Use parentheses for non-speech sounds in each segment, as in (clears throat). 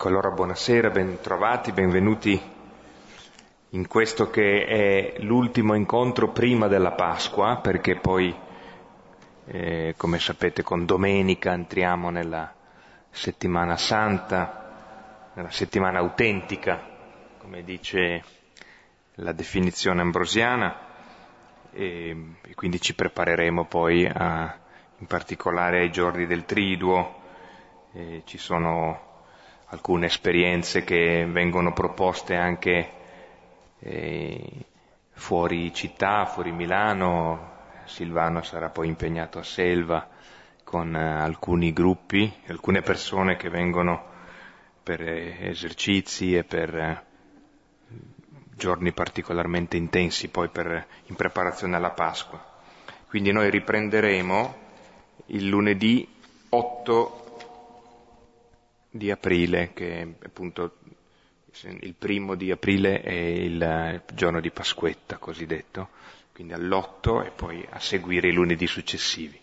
Allora buonasera, ben trovati, benvenuti in questo che è l'ultimo incontro prima della Pasqua, perché poi, eh, come sapete, con domenica entriamo nella settimana santa, nella settimana autentica, come dice la definizione ambrosiana, e, e quindi ci prepareremo poi a, in particolare ai giorni del triduo, eh, ci sono alcune esperienze che vengono proposte anche eh, fuori città, fuori Milano. Silvano sarà poi impegnato a Selva con eh, alcuni gruppi, alcune persone che vengono per eh, esercizi e per eh, giorni particolarmente intensi poi per, in preparazione alla Pasqua. Quindi noi riprenderemo il lunedì 8 di aprile, che appunto il primo di aprile è il giorno di Pasquetta cosiddetto, quindi all'8 e poi a seguire i lunedì successivi.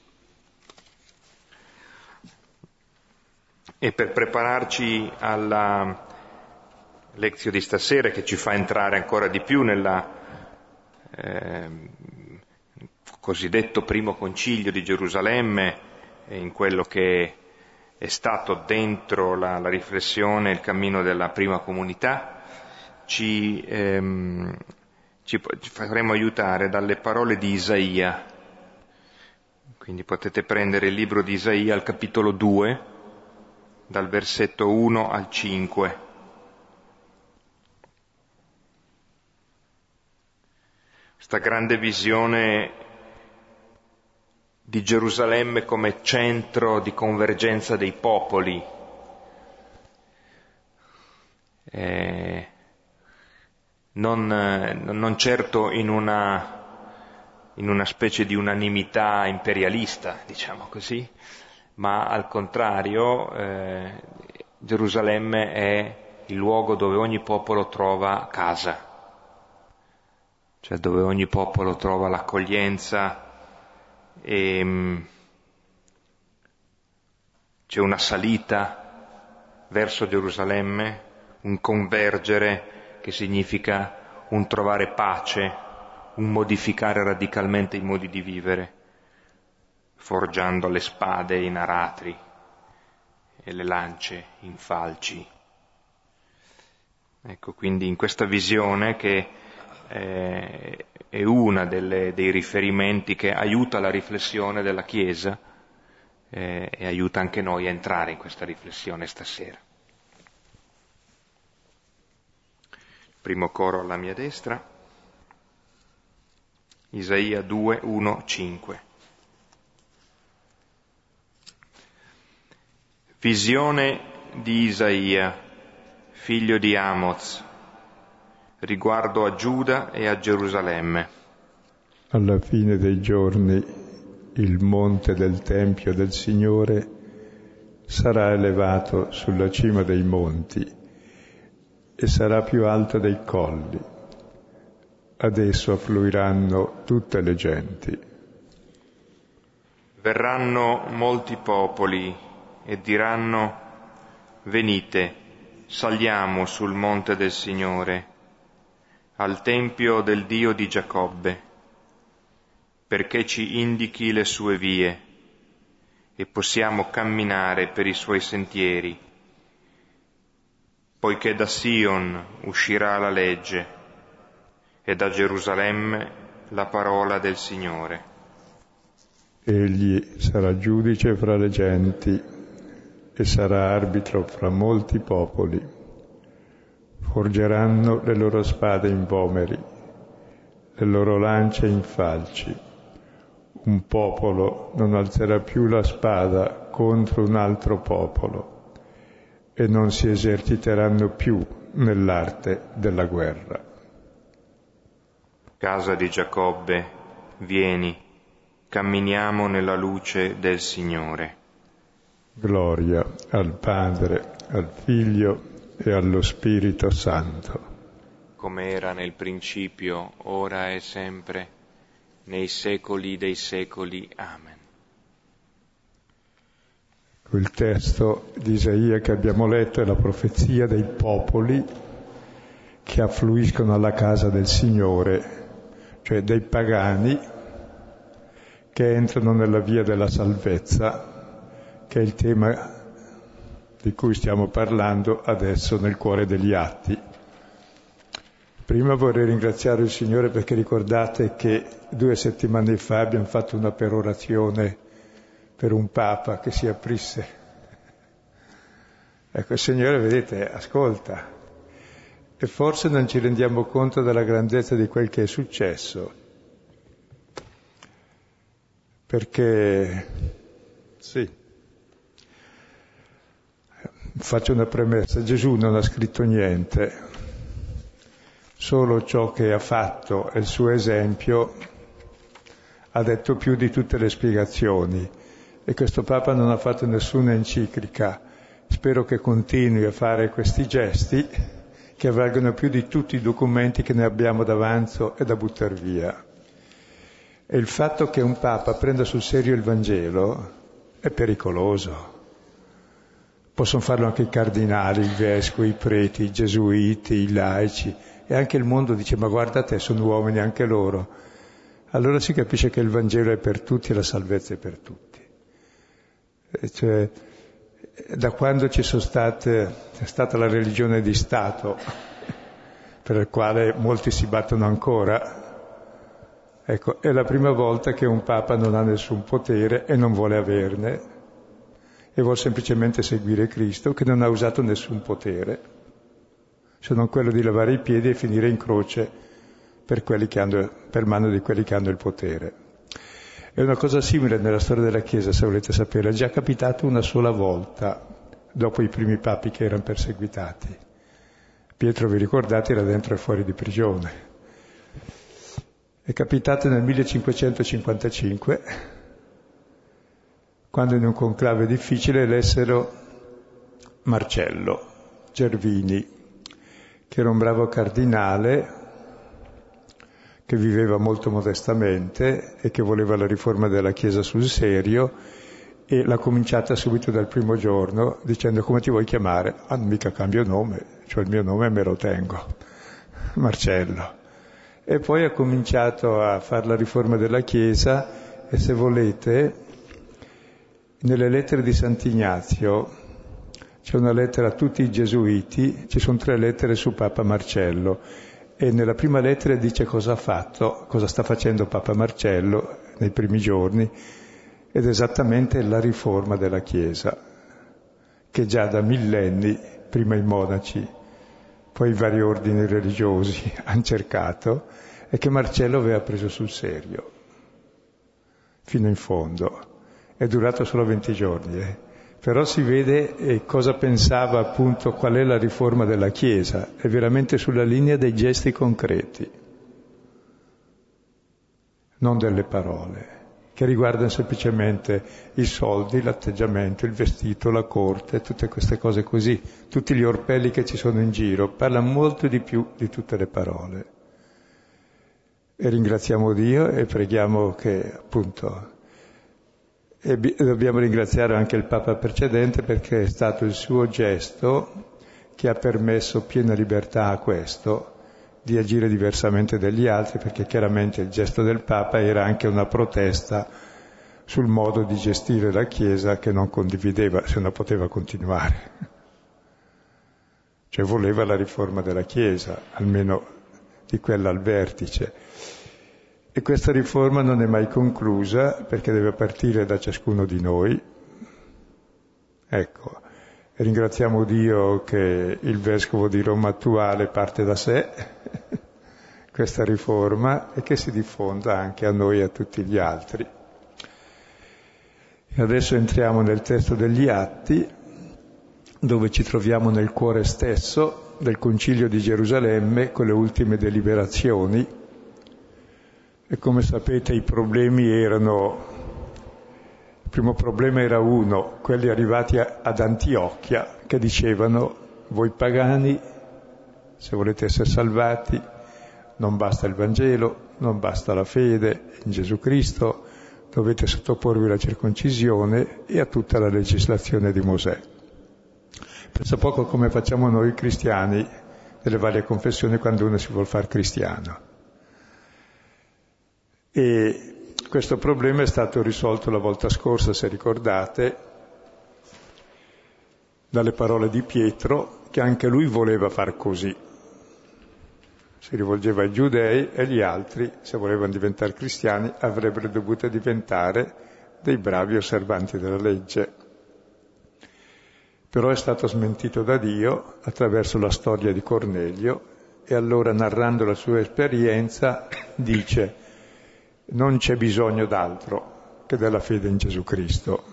E per prepararci alla lezione di stasera che ci fa entrare ancora di più nella eh, cosiddetto primo concilio di Gerusalemme, in quello che è stato dentro la, la riflessione, il cammino della prima comunità, ci, ehm, ci, ci faremo aiutare dalle parole di Isaia. Quindi potete prendere il libro di Isaia al capitolo 2, dal versetto 1 al 5. Questa grande visione di Gerusalemme come centro di convergenza dei popoli. Eh, non, non, certo in una, in una, specie di unanimità imperialista, diciamo così, ma al contrario eh, Gerusalemme è il luogo dove ogni popolo trova casa, cioè dove ogni popolo trova l'accoglienza, e ehm, c'è una salita verso Gerusalemme, un convergere che significa un trovare pace, un modificare radicalmente i modi di vivere, forgiando le spade in aratri e le lance in falci. Ecco, quindi in questa visione che eh, è uno dei riferimenti che aiuta la riflessione della Chiesa eh, e aiuta anche noi a entrare in questa riflessione stasera. Primo coro alla mia destra, Isaia 2, 1, 5. Visione di Isaia, figlio di Amoz, riguardo a Giuda e a Gerusalemme. Alla fine dei giorni il monte del Tempio del Signore sarà elevato sulla cima dei monti e sarà più alto dei colli. Ad esso affluiranno tutte le genti. Verranno molti popoli e diranno, venite, saliamo sul monte del Signore al Tempio del Dio di Giacobbe, perché ci indichi le sue vie e possiamo camminare per i suoi sentieri, poiché da Sion uscirà la legge e da Gerusalemme la parola del Signore. Egli sarà giudice fra le genti e sarà arbitro fra molti popoli forgeranno le loro spade in vomeri, le loro lance in falci. Un popolo non alzerà più la spada contro un altro popolo e non si eserciteranno più nell'arte della guerra. Casa di Giacobbe, vieni, camminiamo nella luce del Signore. Gloria al Padre, al Figlio e allo Spirito Santo. Come era nel principio, ora e sempre, nei secoli dei secoli. Amen. il testo di Isaia che abbiamo letto è la profezia dei popoli che affluiscono alla casa del Signore, cioè dei pagani che entrano nella via della salvezza, che è il tema di cui stiamo parlando adesso nel cuore degli atti. Prima vorrei ringraziare il Signore perché ricordate che due settimane fa abbiamo fatto una perorazione per un Papa che si aprisse. Ecco, il Signore, vedete, ascolta. E forse non ci rendiamo conto della grandezza di quel che è successo. Perché, sì, faccio una premessa, Gesù non ha scritto niente, solo ciò che ha fatto e il suo esempio ha detto più di tutte le spiegazioni e questo Papa non ha fatto nessuna enciclica. Spero che continui a fare questi gesti che valgono più di tutti i documenti che ne abbiamo d'avanzo e da buttare via. E il fatto che un Papa prenda sul serio il Vangelo è pericoloso. Possono farlo anche i cardinali, i vescovi, i preti, i gesuiti, i laici, e anche il mondo dice ma guarda te, sono uomini anche loro. Allora si capisce che il Vangelo è per tutti e la salvezza è per tutti. E cioè, da quando ci sono state, è stata la religione di Stato, per la quale molti si battono ancora, ecco, è la prima volta che un Papa non ha nessun potere e non vuole averne, e vuole semplicemente seguire Cristo, che non ha usato nessun potere se non quello di lavare i piedi e finire in croce per, hanno, per mano di quelli che hanno il potere. È una cosa simile nella storia della Chiesa, se volete sapere, è già capitato una sola volta, dopo i primi papi che erano perseguitati. Pietro, vi ricordate, era dentro e fuori di prigione. È capitato nel 1555, quando in un conclave difficile elessero Marcello Gervini, che era un bravo cardinale che viveva molto modestamente e che voleva la riforma della Chiesa sul serio e l'ha cominciata subito dal primo giorno dicendo come ti vuoi chiamare? Ah, mica cambio nome, cioè il mio nome me lo tengo, (laughs) Marcello. E poi ha cominciato a fare la riforma della Chiesa e se volete, nelle lettere di Sant'Ignazio c'è una lettera a tutti i gesuiti, ci sono tre lettere su Papa Marcello e nella prima lettera dice cosa ha fatto, cosa sta facendo Papa Marcello nei primi giorni ed esattamente la riforma della Chiesa, che già da millenni, prima i monaci, poi i vari ordini religiosi (laughs) hanno cercato e che Marcello aveva preso sul serio, fino in fondo. È durato solo 20 giorni, eh? però si vede eh, cosa pensava appunto, qual è la riforma della Chiesa, è veramente sulla linea dei gesti concreti, non delle parole, che riguardano semplicemente i soldi, l'atteggiamento, il vestito, la corte, tutte queste cose così, tutti gli orpelli che ci sono in giro, parla molto di più di tutte le parole. E ringraziamo Dio e preghiamo che appunto e dobbiamo ringraziare anche il Papa precedente perché è stato il suo gesto che ha permesso piena libertà a questo di agire diversamente dagli altri, perché chiaramente il gesto del Papa era anche una protesta sul modo di gestire la Chiesa che non condivideva, se non poteva continuare. Cioè voleva la riforma della Chiesa, almeno di quella al vertice. E questa riforma non è mai conclusa perché deve partire da ciascuno di noi. Ecco, ringraziamo Dio che il vescovo di Roma attuale parte da sé, (laughs) questa riforma, e che si diffonda anche a noi e a tutti gli altri. E adesso entriamo nel testo degli Atti, dove ci troviamo nel cuore stesso del Concilio di Gerusalemme con le ultime deliberazioni e come sapete i problemi erano, il primo problema era uno, quelli arrivati a, ad Antiochia, che dicevano, voi pagani, se volete essere salvati, non basta il Vangelo, non basta la fede in Gesù Cristo, dovete sottoporvi la circoncisione e a tutta la legislazione di Mosè. Penso poco come facciamo noi cristiani nelle varie confessioni quando uno si vuole fare cristiano. E questo problema è stato risolto la volta scorsa, se ricordate, dalle parole di Pietro, che anche lui voleva far così. Si rivolgeva ai giudei e gli altri, se volevano diventare cristiani, avrebbero dovuto diventare dei bravi osservanti della legge. Però è stato smentito da Dio attraverso la storia di Cornelio e allora narrando la sua esperienza dice non c'è bisogno d'altro che della fede in Gesù Cristo.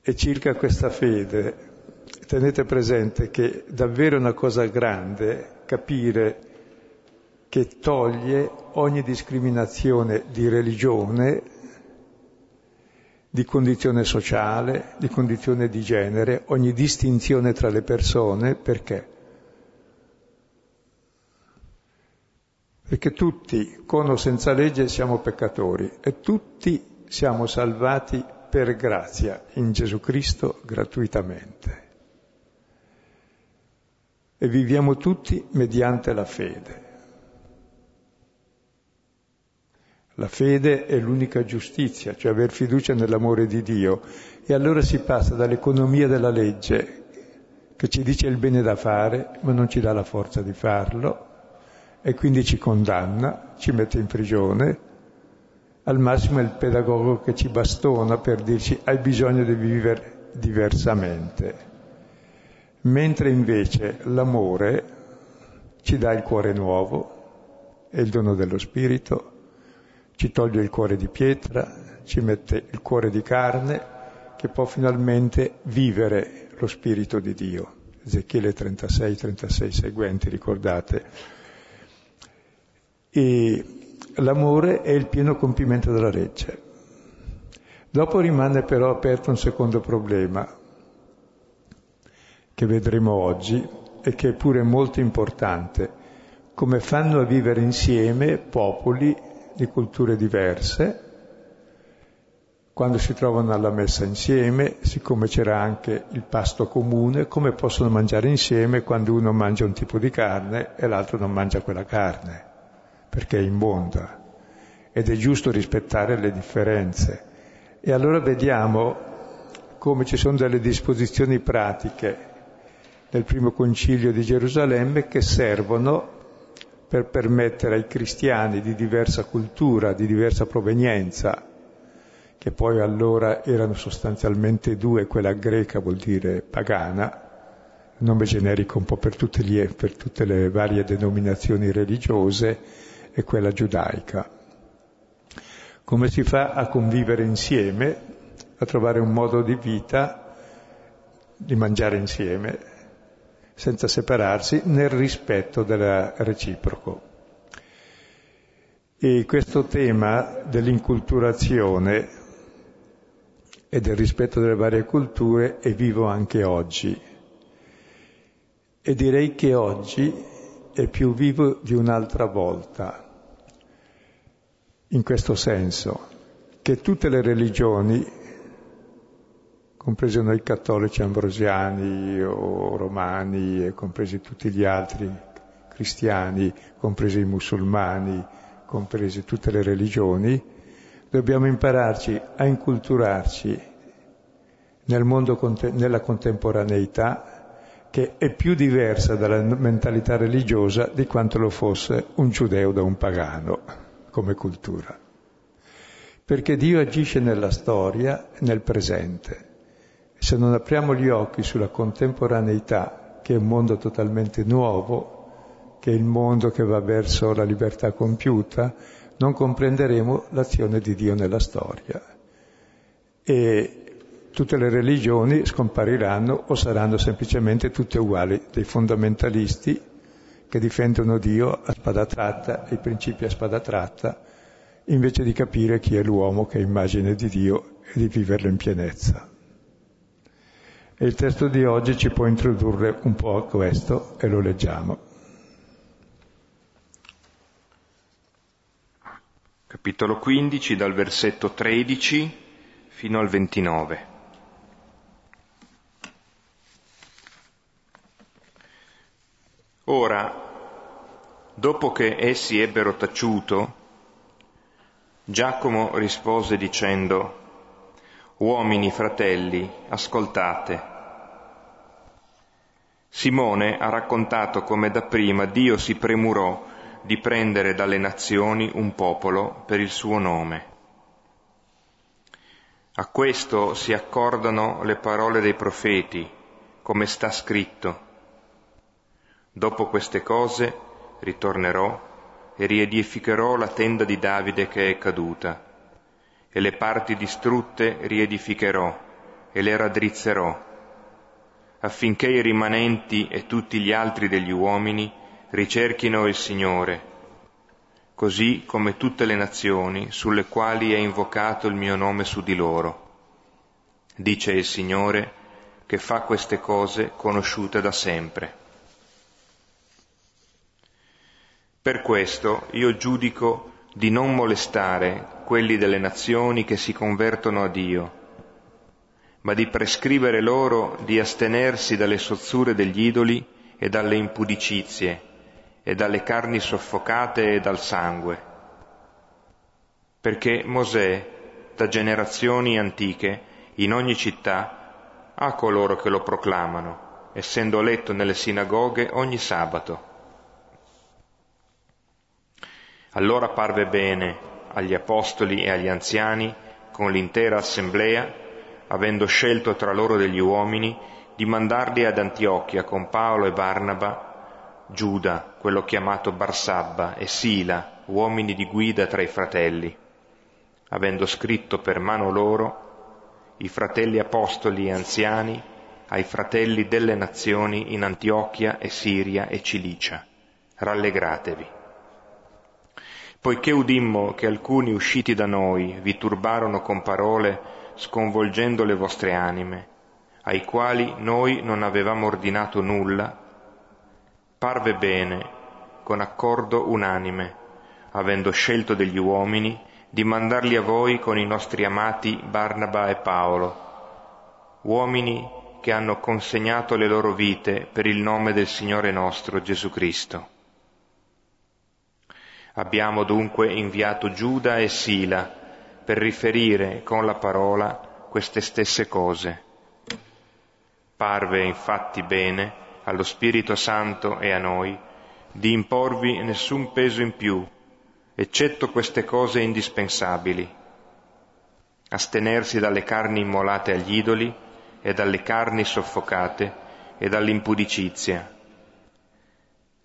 E circa questa fede, tenete presente che è davvero una cosa grande capire che toglie ogni discriminazione di religione, di condizione sociale, di condizione di genere, ogni distinzione tra le persone, perché? Perché tutti, con o senza legge, siamo peccatori e tutti siamo salvati per grazia in Gesù Cristo gratuitamente. E viviamo tutti mediante la fede. La fede è l'unica giustizia, cioè aver fiducia nell'amore di Dio. E allora si passa dall'economia della legge, che ci dice il bene da fare, ma non ci dà la forza di farlo, e quindi ci condanna, ci mette in prigione. Al massimo è il pedagogo che ci bastona per dirci hai bisogno di vivere diversamente. Mentre invece l'amore ci dà il cuore nuovo, è il dono dello Spirito, ci toglie il cuore di pietra, ci mette il cuore di carne, che può finalmente vivere lo Spirito di Dio. Ezechiele 36, 36 seguenti, ricordate e l'amore è il pieno compimento della legge. Dopo rimane però aperto un secondo problema che vedremo oggi e che è pure molto importante, come fanno a vivere insieme popoli di culture diverse, quando si trovano alla messa insieme, siccome c'era anche il pasto comune, come possono mangiare insieme quando uno mangia un tipo di carne e l'altro non mangia quella carne perché è immonda ed è giusto rispettare le differenze. E allora vediamo come ci sono delle disposizioni pratiche nel primo concilio di Gerusalemme che servono per permettere ai cristiani di diversa cultura, di diversa provenienza, che poi allora erano sostanzialmente due, quella greca vuol dire pagana, nome generico un po' per tutte, gli, per tutte le varie denominazioni religiose, e quella giudaica. Come si fa a convivere insieme, a trovare un modo di vita, di mangiare insieme, senza separarsi, nel rispetto del reciproco. E questo tema dell'inculturazione e del rispetto delle varie culture è vivo anche oggi. E direi che oggi è più vivo di un'altra volta in questo senso, che tutte le religioni, compresi noi cattolici ambrosiani o romani e compresi tutti gli altri cristiani, compresi i musulmani, compresi tutte le religioni, dobbiamo impararci a inculturarci nel mondo, nella contemporaneità che è più diversa dalla mentalità religiosa di quanto lo fosse un giudeo da un pagano come cultura. Perché Dio agisce nella storia, nel presente. Se non apriamo gli occhi sulla contemporaneità, che è un mondo totalmente nuovo, che è il mondo che va verso la libertà compiuta, non comprenderemo l'azione di Dio nella storia. E tutte le religioni scompariranno o saranno semplicemente tutte uguali, dei fondamentalisti che difendono Dio a spada tratta i principi a spada tratta, invece di capire chi è l'uomo che è immagine di Dio e di viverlo in pienezza. E il testo di oggi ci può introdurre un po' a questo e lo leggiamo. Capitolo 15 dal versetto 13 fino al 29. Ora, dopo che essi ebbero taciuto, Giacomo rispose dicendo, Uomini, fratelli, ascoltate. Simone ha raccontato come dapprima Dio si premurò di prendere dalle nazioni un popolo per il suo nome. A questo si accordano le parole dei profeti, come sta scritto. Dopo queste cose ritornerò e riedificherò la tenda di Davide che è caduta e le parti distrutte riedificherò e le raddrizzerò, affinché i rimanenti e tutti gli altri degli uomini ricerchino il Signore, così come tutte le nazioni sulle quali è invocato il mio nome su di loro. Dice il Signore che fa queste cose conosciute da sempre. Per questo io giudico di non molestare quelli delle nazioni che si convertono a Dio, ma di prescrivere loro di astenersi dalle sozzure degli idoli e dalle impudicizie e dalle carni soffocate e dal sangue. Perché Mosè, da generazioni antiche, in ogni città, ha coloro che lo proclamano, essendo letto nelle sinagoghe ogni sabato. Allora parve bene agli apostoli e agli anziani, con l'intera assemblea, avendo scelto tra loro degli uomini, di mandarli ad Antiochia con Paolo e Barnaba, Giuda, quello chiamato Barsabba, e Sila, uomini di guida tra i fratelli, avendo scritto per mano loro i fratelli apostoli e anziani ai fratelli delle nazioni in Antiochia e Siria e Cilicia. Rallegratevi poiché udimmo che alcuni usciti da noi vi turbarono con parole sconvolgendo le vostre anime, ai quali noi non avevamo ordinato nulla, parve bene, con accordo unanime, avendo scelto degli uomini, di mandarli a voi con i nostri amati Barnaba e Paolo, uomini che hanno consegnato le loro vite per il nome del Signore nostro Gesù Cristo. Abbiamo dunque inviato Giuda e Sila per riferire con la parola queste stesse cose. Parve infatti bene allo Spirito Santo e a noi di imporvi nessun peso in più, eccetto queste cose indispensabili. Astenersi dalle carni immolate agli idoli e dalle carni soffocate e dall'impudicizia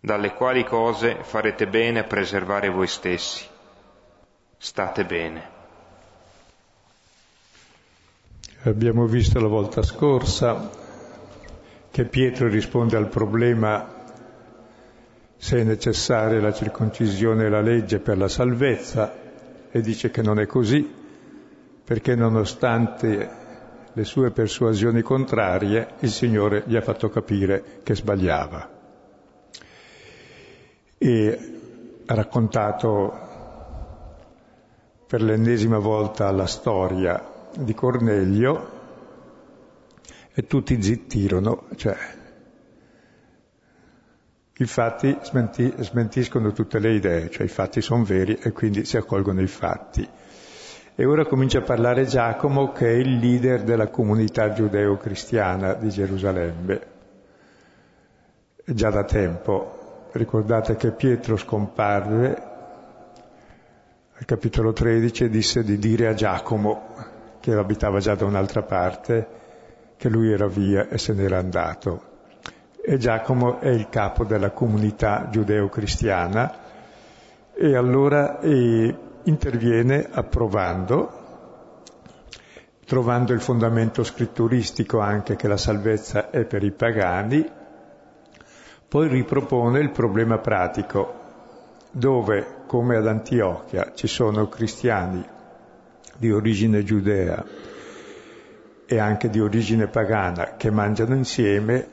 dalle quali cose farete bene a preservare voi stessi. State bene. Abbiamo visto la volta scorsa che Pietro risponde al problema se è necessaria la circoncisione e la legge per la salvezza e dice che non è così, perché nonostante le sue persuasioni contrarie il Signore gli ha fatto capire che sbagliava e ha raccontato per l'ennesima volta la storia di Cornelio e tutti zittirono, cioè i fatti smenti, smentiscono tutte le idee, cioè i fatti sono veri e quindi si accolgono i fatti. E ora comincia a parlare Giacomo che è il leader della comunità giudeo-cristiana di Gerusalemme, già da tempo. Ricordate che Pietro scomparve al capitolo 13 e disse di dire a Giacomo, che abitava già da un'altra parte, che lui era via e se n'era andato. E Giacomo è il capo della comunità giudeo-cristiana e allora eh, interviene approvando, trovando il fondamento scritturistico anche che la salvezza è per i pagani poi ripropone il problema pratico, dove, come ad Antiochia, ci sono cristiani di origine giudea e anche di origine pagana che mangiano insieme,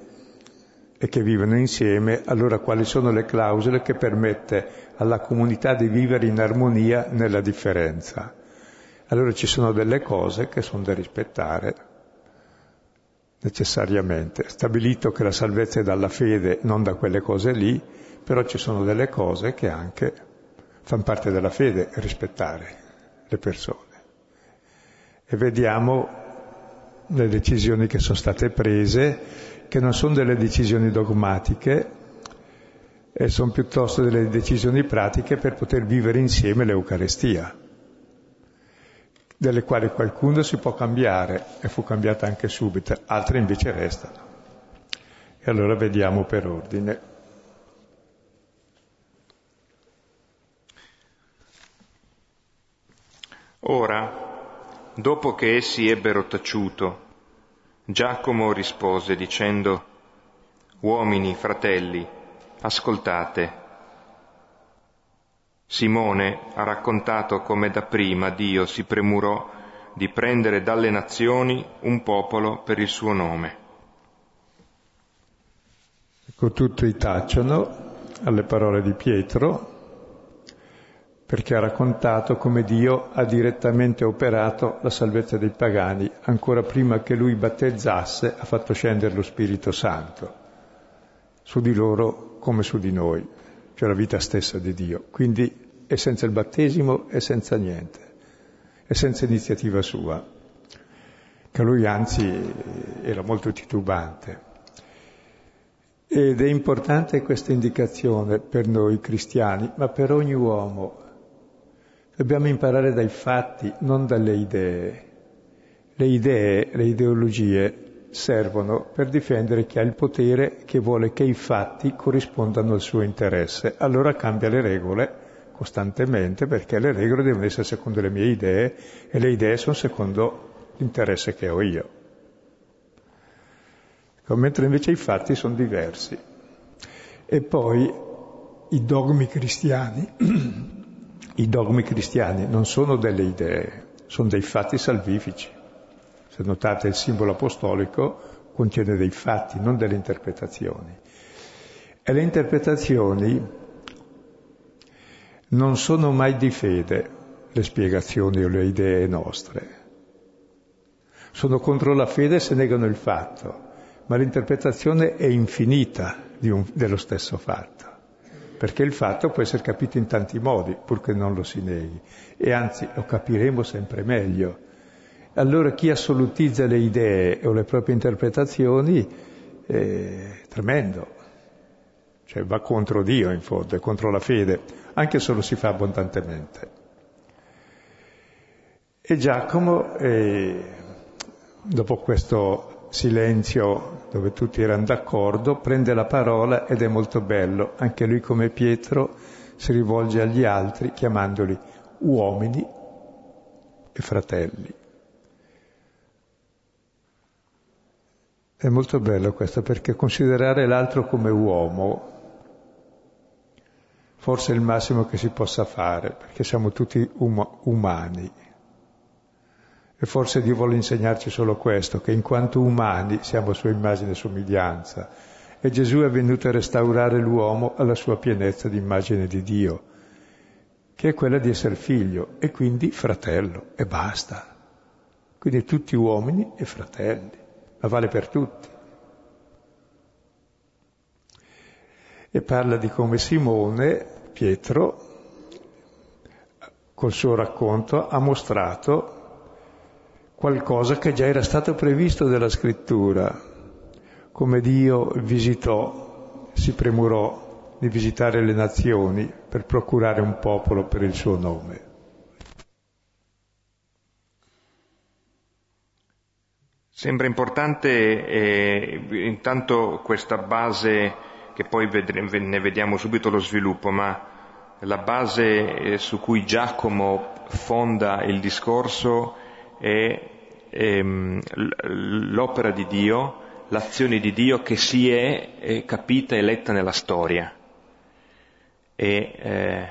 e che vivono insieme, allora quali sono le clausole che permette alla comunità di vivere in armonia nella differenza? Allora ci sono delle cose che sono da rispettare necessariamente. Stabilito che la salvezza è dalla fede, non da quelle cose lì, però ci sono delle cose che anche fanno parte della fede rispettare le persone. E vediamo le decisioni che sono state prese, che non sono delle decisioni dogmatiche, e sono piuttosto delle decisioni pratiche per poter vivere insieme l'Eucarestia, delle quali qualcuno si può cambiare e fu cambiata anche subito, altre invece restano. E allora vediamo per ordine. Ora, dopo che essi ebbero taciuto, Giacomo rispose dicendo, Uomini, fratelli, ascoltate. Simone ha raccontato come dapprima Dio si premurò di prendere dalle nazioni un popolo per il suo nome. Ecco, tutti tacciono alle parole di Pietro, perché ha raccontato come Dio ha direttamente operato la salvezza dei pagani, ancora prima che lui battezzasse ha fatto scendere lo Spirito Santo su di loro come su di noi, cioè la vita stessa di Dio. Quindi è senza il battesimo e senza niente, è senza iniziativa sua, che lui anzi era molto titubante. Ed è importante questa indicazione per noi cristiani, ma per ogni uomo, Dobbiamo imparare dai fatti, non dalle idee. Le idee, le ideologie servono per difendere chi ha il potere che vuole che i fatti corrispondano al suo interesse. Allora cambia le regole costantemente perché le regole devono essere secondo le mie idee e le idee sono secondo l'interesse che ho io. Mentre invece i fatti sono diversi. E poi i dogmi cristiani (clears throat) i dogmi cristiani non sono delle idee, sono dei fatti salvifici. Se notate il simbolo apostolico contiene dei fatti, non delle interpretazioni. E le interpretazioni non sono mai di fede, le spiegazioni o le idee nostre. Sono contro la fede se negano il fatto, ma l'interpretazione è infinita un, dello stesso fatto perché il fatto può essere capito in tanti modi, purché non lo si neghi, e anzi lo capiremo sempre meglio. Allora chi assolutizza le idee o le proprie interpretazioni è tremendo, cioè va contro Dio in fondo, è contro la fede, anche se lo si fa abbondantemente. E Giacomo, eh, dopo questo silenzio dove tutti erano d'accordo, prende la parola ed è molto bello. Anche lui come Pietro si rivolge agli altri chiamandoli uomini e fratelli. È molto bello questo perché considerare l'altro come uomo forse è il massimo che si possa fare, perché siamo tutti um- umani. E forse Dio vuole insegnarci solo questo, che in quanto umani siamo sua immagine e somiglianza. E Gesù è venuto a restaurare l'uomo alla sua pienezza di immagine di Dio, che è quella di essere figlio e quindi fratello, e basta. Quindi tutti uomini e fratelli, ma vale per tutti. E parla di come Simone, Pietro, col suo racconto, ha mostrato qualcosa che già era stato previsto dalla scrittura, come Dio visitò, si premurò di visitare le nazioni per procurare un popolo per il suo nome. Sembra importante eh, intanto questa base che poi vedre, ne vediamo subito lo sviluppo, ma la base eh, su cui Giacomo fonda il discorso è ehm, l'opera di Dio, l'azione di Dio che si è, è capita e letta nella storia. E eh,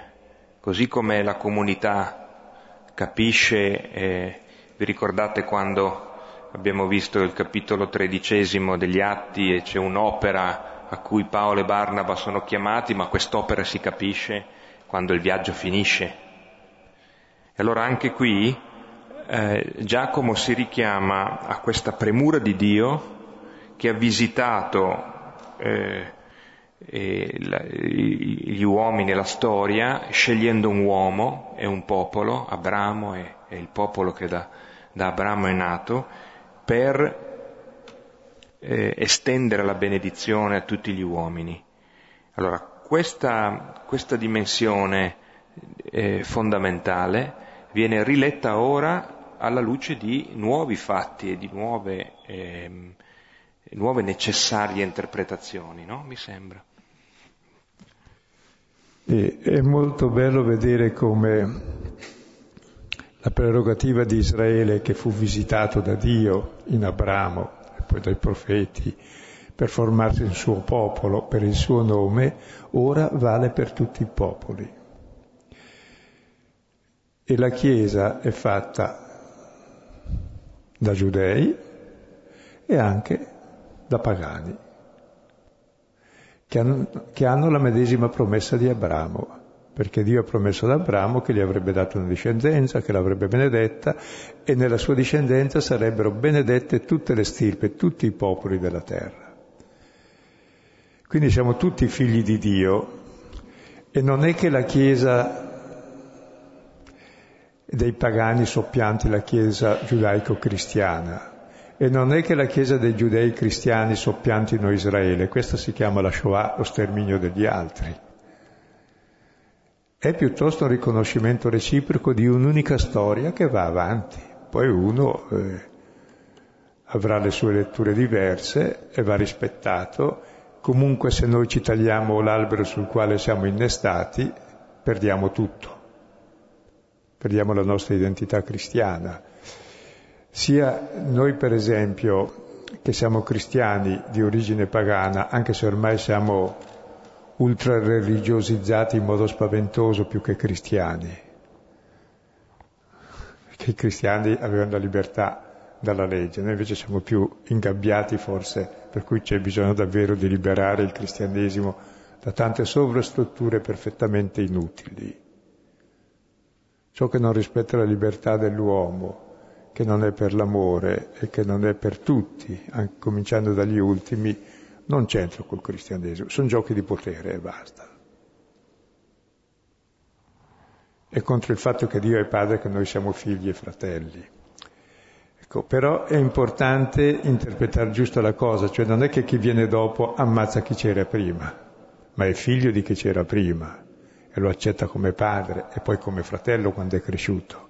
così come la comunità capisce, eh, vi ricordate quando abbiamo visto il capitolo tredicesimo degli Atti e c'è un'opera a cui Paolo e Barnaba sono chiamati, ma quest'opera si capisce quando il viaggio finisce. E allora anche qui eh, Giacomo si richiama a questa premura di Dio che ha visitato eh, la, gli uomini e la storia scegliendo un uomo e un popolo, Abramo e, e il popolo che da, da Abramo è nato, per eh, estendere la benedizione a tutti gli uomini. Allora, questa, questa dimensione eh, fondamentale viene riletta ora alla luce di nuovi fatti e di nuove, eh, nuove necessarie interpretazioni, no? Mi sembra. È molto bello vedere come la prerogativa di Israele che fu visitato da Dio in Abramo poi dai profeti, per formarsi il suo popolo, per il suo nome, ora vale per tutti i popoli. E la Chiesa è fatta da giudei e anche da pagani, che hanno, che hanno la medesima promessa di Abramo perché Dio ha promesso ad Abramo che gli avrebbe dato una discendenza, che l'avrebbe benedetta e nella sua discendenza sarebbero benedette tutte le stirpe, tutti i popoli della terra. Quindi siamo tutti figli di Dio e non è che la Chiesa dei pagani soppianti la Chiesa giudaico-cristiana e non è che la Chiesa dei giudei cristiani soppiantino Israele, questa si chiama la Shoah, lo sterminio degli altri è piuttosto un riconoscimento reciproco di un'unica storia che va avanti. Poi uno eh, avrà le sue letture diverse e va rispettato. Comunque se noi ci tagliamo l'albero sul quale siamo innestati, perdiamo tutto. Perdiamo la nostra identità cristiana. Sia noi per esempio che siamo cristiani di origine pagana, anche se ormai siamo ultra religiosizzati in modo spaventoso più che cristiani, che i cristiani avevano la libertà dalla legge, noi invece siamo più ingabbiati forse, per cui c'è bisogno davvero di liberare il cristianesimo da tante sovrastrutture perfettamente inutili. Ciò che non rispetta la libertà dell'uomo, che non è per l'amore e che non è per tutti, anche cominciando dagli ultimi, non c'entro col cristianesimo, sono giochi di potere e basta. È contro il fatto che Dio è padre che noi siamo figli e fratelli. Ecco, però è importante interpretare giusto la cosa, cioè non è che chi viene dopo ammazza chi c'era prima, ma è figlio di chi c'era prima e lo accetta come padre e poi come fratello quando è cresciuto.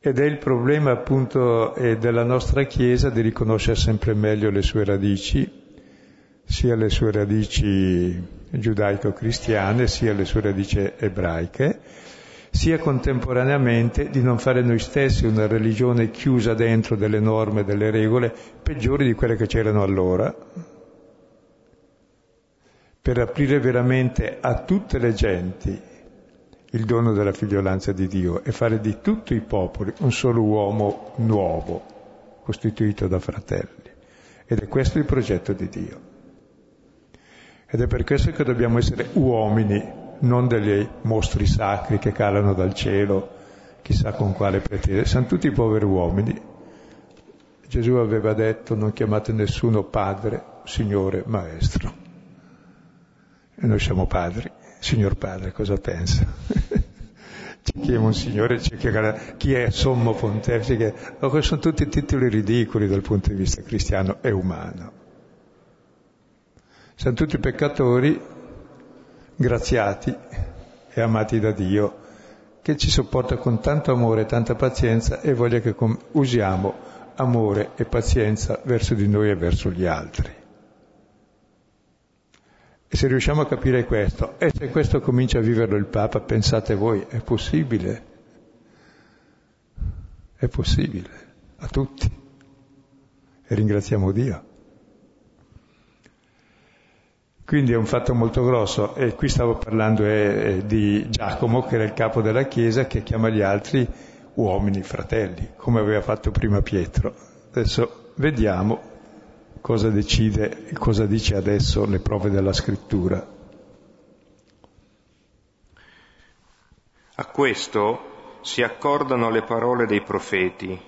Ed è il problema appunto eh, della nostra Chiesa di riconoscere sempre meglio le sue radici sia le sue radici giudaico-cristiane, sia le sue radici ebraiche, sia contemporaneamente di non fare noi stessi una religione chiusa dentro delle norme, delle regole peggiori di quelle che c'erano allora, per aprire veramente a tutte le genti il dono della figliolanza di Dio e fare di tutti i popoli un solo uomo nuovo, costituito da fratelli. Ed è questo il progetto di Dio. Ed è per questo che dobbiamo essere uomini, non degli mostri sacri che calano dal cielo, chissà con quale pretesa. Siamo tutti poveri uomini. Gesù aveva detto non chiamate nessuno padre, signore, maestro. E noi siamo padri. Signor padre, cosa pensa? (laughs) ci chiama un signore, ci chiama chi è sommo pontefice, sono tutti titoli ridicoli dal punto di vista cristiano e umano. Siamo tutti peccatori, graziati e amati da Dio, che ci sopporta con tanto amore e tanta pazienza e voglia che usiamo amore e pazienza verso di noi e verso gli altri. E se riusciamo a capire questo, e se questo comincia a viverlo il Papa, pensate voi, è possibile? È possibile, a tutti. E ringraziamo Dio. Quindi è un fatto molto grosso e qui stavo parlando eh, eh, di Giacomo che era il capo della Chiesa che chiama gli altri uomini, fratelli, come aveva fatto prima Pietro. Adesso vediamo cosa decide, cosa dice adesso le prove della scrittura. A questo si accordano le parole dei profeti,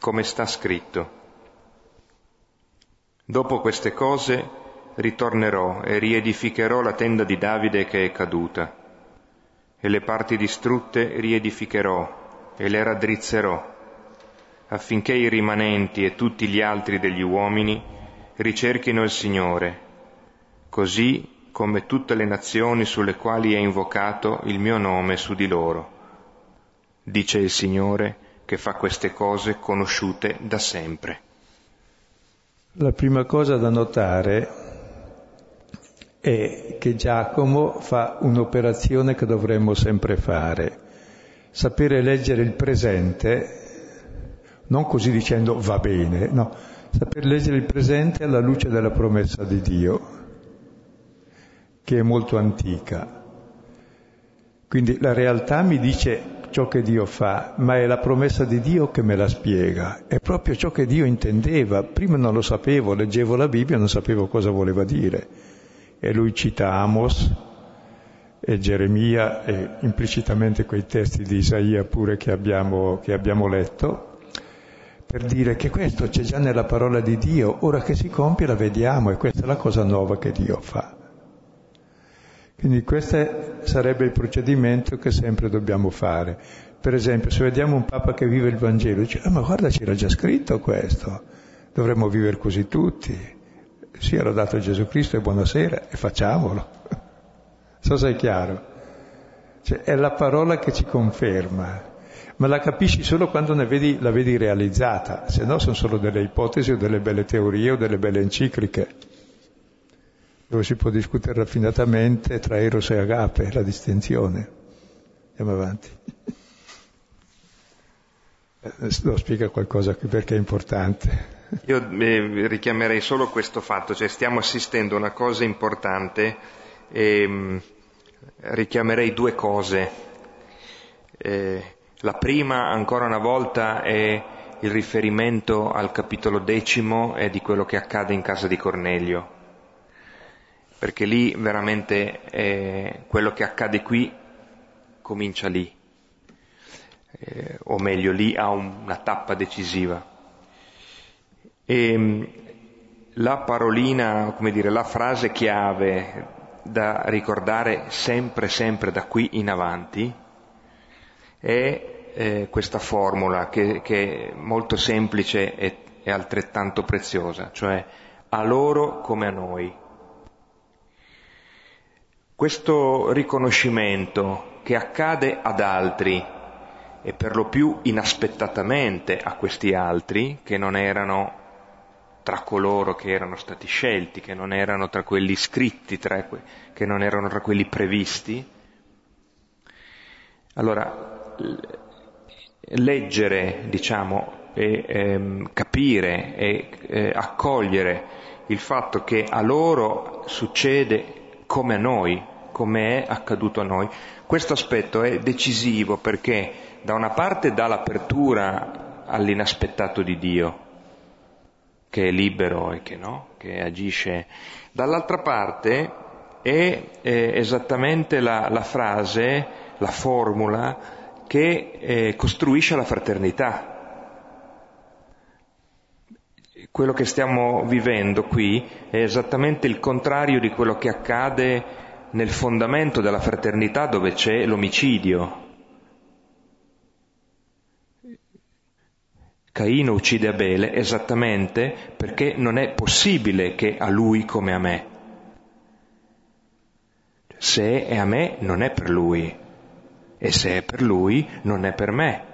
come sta scritto. Dopo queste cose ritornerò e riedificherò la tenda di Davide che è caduta, e le parti distrutte riedificherò e le raddrizzerò affinché i rimanenti e tutti gli altri degli uomini ricerchino il Signore, così come tutte le nazioni sulle quali è invocato il mio nome su di loro. Dice il Signore che fa queste cose conosciute da sempre. La prima cosa da notare è che Giacomo fa un'operazione che dovremmo sempre fare, sapere leggere il presente non così dicendo va bene, no, saper leggere il presente alla luce della promessa di Dio, che è molto antica. Quindi la realtà mi dice ciò che Dio fa, ma è la promessa di Dio che me la spiega. È proprio ciò che Dio intendeva. Prima non lo sapevo, leggevo la Bibbia e non sapevo cosa voleva dire. E lui cita Amos e Geremia e implicitamente quei testi di Isaia pure che abbiamo, che abbiamo letto, per dire che questo c'è già nella parola di Dio, ora che si compie la vediamo e questa è la cosa nuova che Dio fa. Quindi questo sarebbe il procedimento che sempre dobbiamo fare. Per esempio, se vediamo un Papa che vive il Vangelo, dice, ah, ma guarda c'era già scritto questo, dovremmo vivere così tutti. Sì, era dato Gesù Cristo e buonasera e facciamolo. (laughs) so se è chiaro. Cioè, è la parola che ci conferma ma la capisci solo quando vedi, la vedi realizzata, se no sono solo delle ipotesi o delle belle teorie o delle belle encicliche, dove si può discutere raffinatamente tra Eros e Agape, la distinzione. Andiamo avanti. (laughs) Lo spiega qualcosa qui perché è importante. Io eh, richiamerei solo questo fatto, cioè stiamo assistendo a una cosa importante e mh, mm, richiamerei due cose. Eh, la prima, ancora una volta, è il riferimento al capitolo decimo e di quello che accade in casa di Cornelio, perché lì veramente eh, quello che accade qui comincia lì, eh, o meglio lì ha una tappa decisiva. E mm, la parolina, come dire, la frase chiave da ricordare sempre, sempre da qui in avanti è eh, questa formula che, che, è molto semplice e, e altrettanto preziosa, cioè a loro come a noi. Questo riconoscimento che accade ad altri e per lo più inaspettatamente a questi altri, che non erano tra coloro che erano stati scelti, che non erano tra quelli scritti, tra que- che non erano tra quelli previsti. Allora, leggere, diciamo, e ehm, capire e eh, accogliere il fatto che a loro succede come a noi, come è accaduto a noi. Questo aspetto è decisivo perché da una parte dà l'apertura all'inaspettato di Dio, che è libero e che no, che agisce, dall'altra parte è, è esattamente la, la frase, la formula che eh, costruisce la fraternità. Quello che stiamo vivendo qui è esattamente il contrario di quello che accade nel fondamento della fraternità dove c'è l'omicidio. Caino uccide Abele esattamente perché non è possibile che a lui come a me. Se è a me non è per lui e se è per lui non è per me.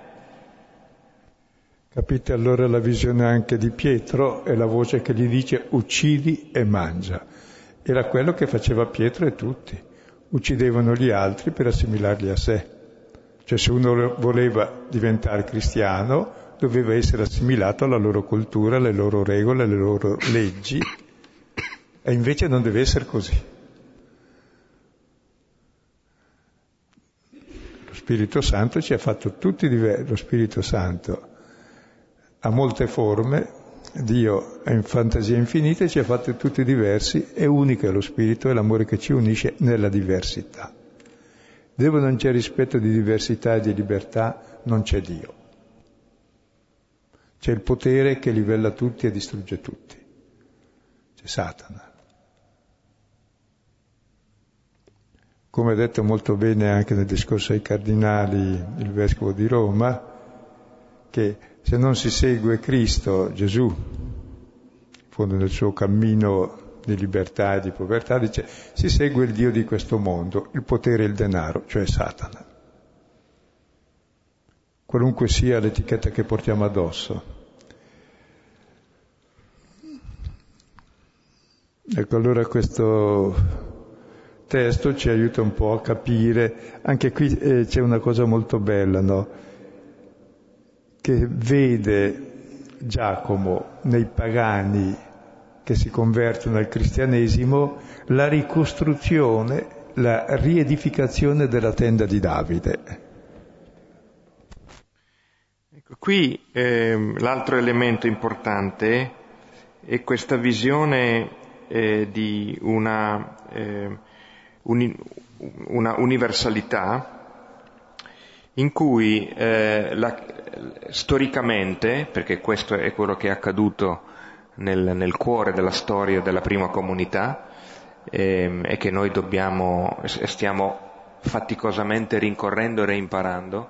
Capite allora la visione anche di Pietro e la voce che gli dice uccidi e mangia. Era quello che faceva Pietro e tutti. Uccidevano gli altri per assimilarli a sé. Cioè se uno voleva diventare cristiano doveva essere assimilato alla loro cultura, alle loro regole, alle loro leggi e invece non deve essere così. Spirito Santo ci ha fatto tutti diversi, lo Spirito Santo ha molte forme, Dio è in fantasia infinita ci ha fatti tutti diversi, è unico è lo spirito e l'amore che ci unisce nella diversità. Dove non c'è rispetto di diversità e di libertà, non c'è Dio. C'è il potere che livella tutti e distrugge tutti. C'è Satana. Come ha detto molto bene anche nel discorso ai cardinali il vescovo di Roma, che se non si segue Cristo, Gesù, in fondo nel suo cammino di libertà e di povertà, dice si segue il Dio di questo mondo, il potere e il denaro, cioè Satana. Qualunque sia l'etichetta che portiamo addosso. Ecco, allora questo testo ci aiuta un po' a capire, anche qui eh, c'è una cosa molto bella, no? che vede Giacomo nei pagani che si convertono al cristianesimo la ricostruzione, la riedificazione della tenda di Davide. Qui eh, l'altro elemento importante è questa visione eh, di una, eh, uni, una universalità in cui eh, la, storicamente, perché questo è quello che è accaduto nel, nel cuore della storia della prima comunità ehm, e che noi dobbiamo, stiamo faticosamente rincorrendo e reimparando,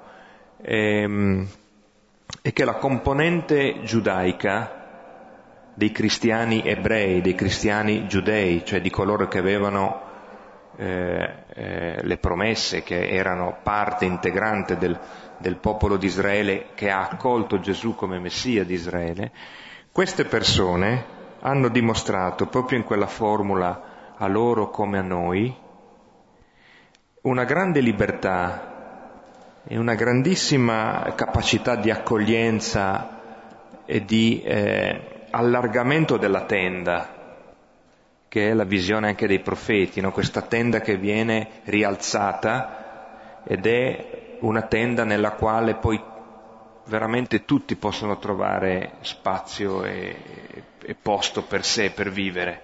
ehm, è che la componente giudaica dei cristiani ebrei, dei cristiani giudei, cioè di coloro che avevano eh, eh, le promesse che erano parte integrante del, del popolo di Israele che ha accolto Gesù come Messia di Israele, queste persone hanno dimostrato proprio in quella formula a loro come a noi una grande libertà e una grandissima capacità di accoglienza e di eh, allargamento della tenda che è la visione anche dei profeti, no? questa tenda che viene rialzata ed è una tenda nella quale poi veramente tutti possono trovare spazio e, e posto per sé, per vivere.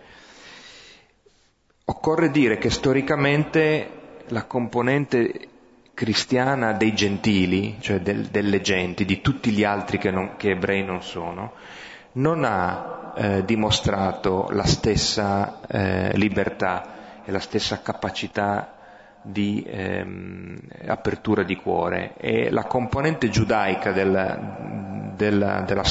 Occorre dire che storicamente la componente cristiana dei gentili, cioè del, delle genti, di tutti gli altri che, non, che ebrei non sono, non ha eh, dimostrato la stessa eh, libertà e la stessa capacità di ehm, apertura di cuore e la componente giudaica del, della, della,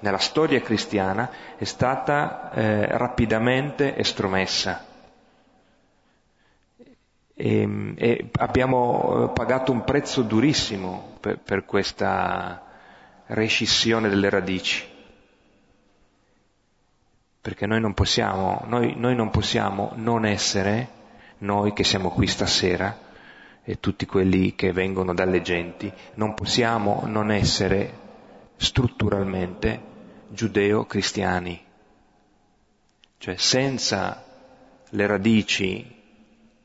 nella storia cristiana è stata eh, rapidamente estromessa. E, e, abbiamo pagato un prezzo durissimo per, per questa rescissione delle radici perché noi non possiamo, noi, noi non possiamo non essere, noi che siamo qui stasera, e tutti quelli che vengono dalle genti, non possiamo non essere strutturalmente giudeo-cristiani. Cioè senza le radici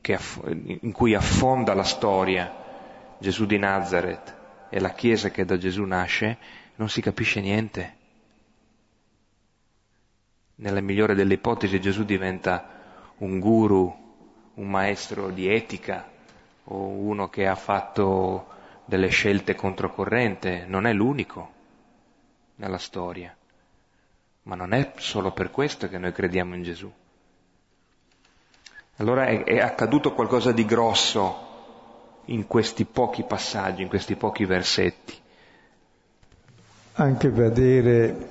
aff- in cui affonda la storia Gesù di Nazareth e la Chiesa che da Gesù nasce, non si capisce niente nella migliore delle ipotesi Gesù diventa un guru, un maestro di etica o uno che ha fatto delle scelte controcorrente, non è l'unico nella storia, ma non è solo per questo che noi crediamo in Gesù. Allora è, è accaduto qualcosa di grosso in questi pochi passaggi, in questi pochi versetti. Anche vedere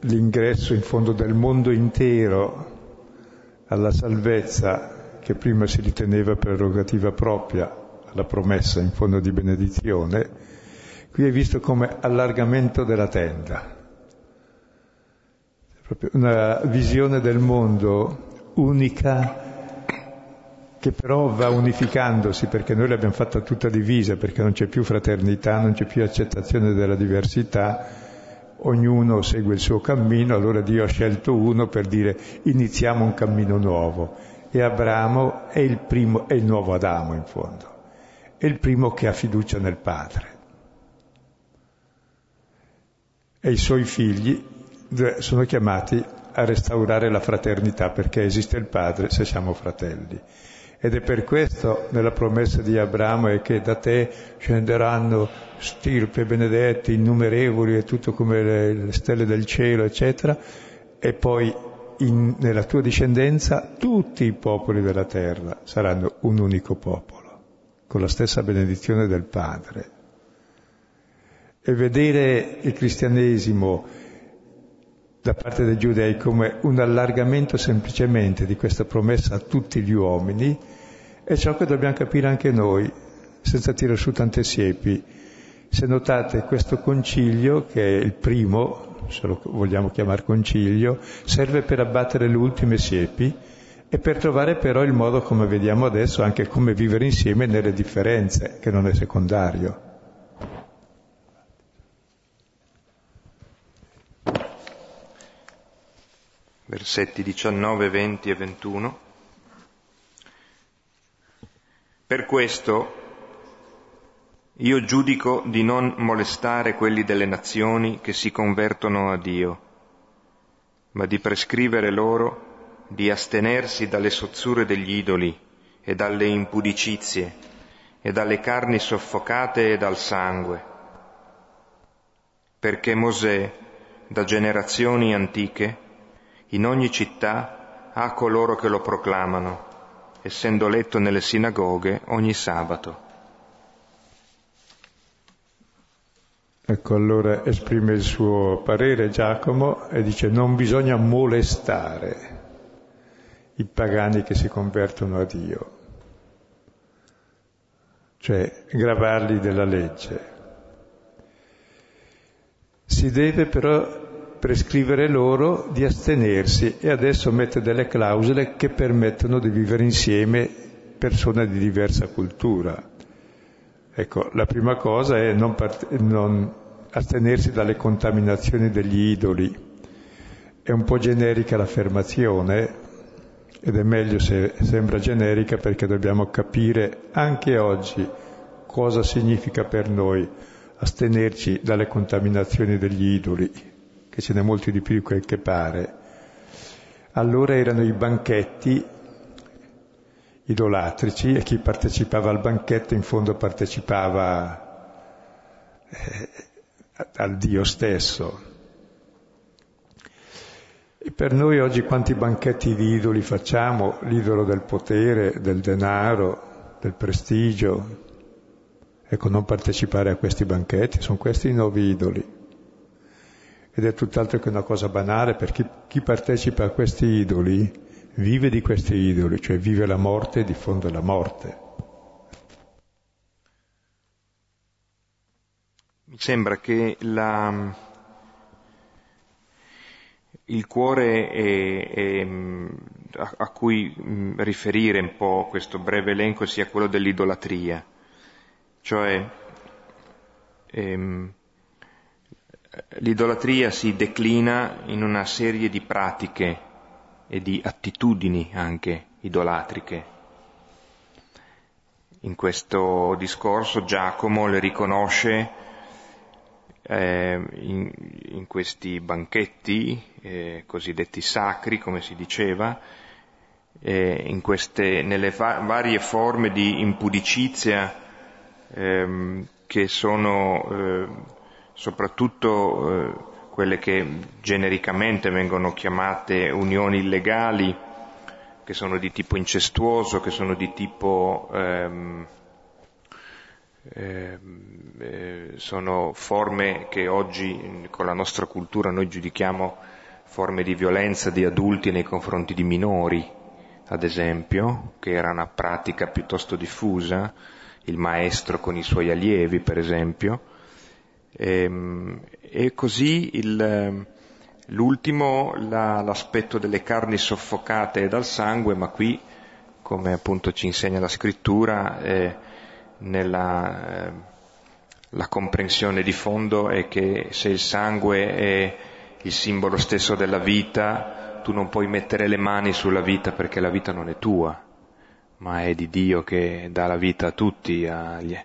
l'ingresso in fondo del mondo intero alla salvezza che prima si riteneva prerogativa propria, alla promessa in fondo di benedizione, qui è visto come allargamento della tenda. Proprio una visione del mondo unica che però va unificandosi perché noi l'abbiamo fatta tutta divisa, perché non c'è più fraternità, non c'è più accettazione della diversità, ognuno segue il suo cammino, allora Dio ha scelto uno per dire iniziamo un cammino nuovo. E Abramo è il primo, è il nuovo Adamo in fondo, è il primo che ha fiducia nel Padre. E i suoi figli sono chiamati a restaurare la fraternità perché esiste il Padre se siamo fratelli. Ed è per questo nella promessa di Abramo è che da te scenderanno stirpe benedetti, innumerevoli e tutto come le, le stelle del cielo, eccetera, e poi in, nella tua discendenza tutti i popoli della terra saranno un unico popolo, con la stessa benedizione del Padre. E vedere il cristianesimo da parte dei giudei come un allargamento semplicemente di questa promessa a tutti gli uomini è ciò che dobbiamo capire anche noi, senza tirare su tante siepi. Se notate questo concilio, che è il primo, se lo vogliamo chiamare concilio, serve per abbattere le ultime siepi e per trovare però il modo, come vediamo adesso, anche come vivere insieme nelle differenze, che non è secondario. Versetti 19, 20 e 21. Per questo io giudico di non molestare quelli delle nazioni che si convertono a Dio, ma di prescrivere loro di astenersi dalle sozzure degli idoli e dalle impudicizie e dalle carni soffocate e dal sangue, perché Mosè, da generazioni antiche, in ogni città ha coloro che lo proclamano, essendo letto nelle sinagoghe ogni sabato. Ecco, allora esprime il suo parere Giacomo e dice non bisogna molestare i pagani che si convertono a Dio, cioè gravarli della legge. Si deve però prescrivere loro di astenersi e adesso mette delle clausole che permettono di vivere insieme persone di diversa cultura. Ecco, la prima cosa è non, part- non astenersi dalle contaminazioni degli idoli. È un po' generica l'affermazione ed è meglio se sembra generica perché dobbiamo capire anche oggi cosa significa per noi astenerci dalle contaminazioni degli idoli, che ce n'è molti di più di quel che pare. Allora erano i banchetti idolatrici e chi partecipava al banchetto in fondo partecipava eh, al Dio stesso. E per noi oggi quanti banchetti di idoli facciamo? L'idolo del potere, del denaro, del prestigio. Ecco, non partecipare a questi banchetti, sono questi i nuovi idoli. Ed è tutt'altro che una cosa banale, perché chi partecipa a questi idoli vive di questi idoli, cioè vive la morte e diffonde la morte. Mi sembra che la, il cuore è, è, a, a, cui riferire un po' questo breve elenco sia quello dell'idolatria, cioè ehm, l'idolatria si declina in una serie di pratiche e di attitudini anche idolatriche. In questo discorso Giacomo le riconosce eh, in, in, questi banchetti eh, cosiddetti sacri, come si diceva, eh, queste, nelle va- varie forme di impudicizia ehm, che sono eh, soprattutto eh, quelle che genericamente vengono chiamate unioni illegali, che sono di tipo incestuoso, che sono di tipo ehm, ehm, eh, sono forme che oggi con la nostra cultura noi giudichiamo forme di violenza di adulti nei confronti di minori, ad esempio, che era una pratica piuttosto diffusa, il maestro con i suoi allievi, per esempio, e, ehm, e così il, l'ultimo, la, l'aspetto delle carni soffocate dal sangue, ma qui, come appunto ci insegna la scrittura, eh, nella, eh, la comprensione di fondo è che se il sangue è il simbolo stesso della vita, tu non puoi mettere le mani sulla vita perché la vita non è tua, ma è di Dio che dà la vita a tutti, agli,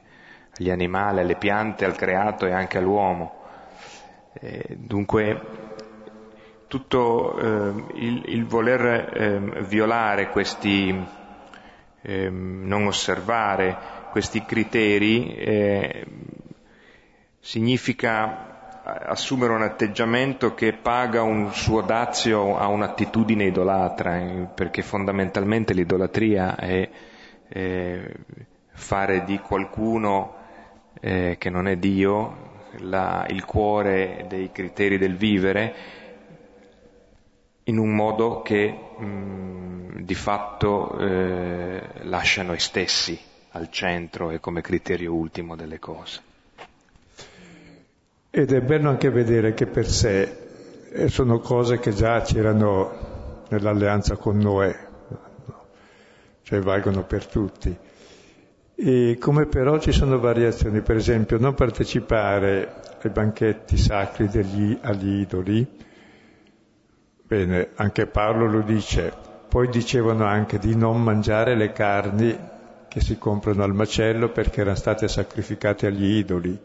agli animali, alle piante, al creato e anche all'uomo. Eh, dunque tutto eh, il, il, voler eh, violare questi, eh, non osservare questi criteri eh, significa assumere un atteggiamento che paga un suo dazio a un'attitudine idolatra, eh, perché fondamentalmente l'idolatria è fare di qualcuno eh, che non è Dio la, il cuore dei criteri del vivere in un modo che mh, mm, di fatto eh, lascia noi stessi al centro e come criterio ultimo delle cose. Ed è bello anche vedere che per sé eh, sono cose che già c'erano nell'alleanza con Noè, cioè valgono per tutti. E come però ci sono variazioni, per esempio non partecipare ai banchetti sacri degli, agli idoli, bene, anche Paolo lo dice, poi dicevano anche di non mangiare le carni che si comprano al macello perché erano state sacrificate agli idoli.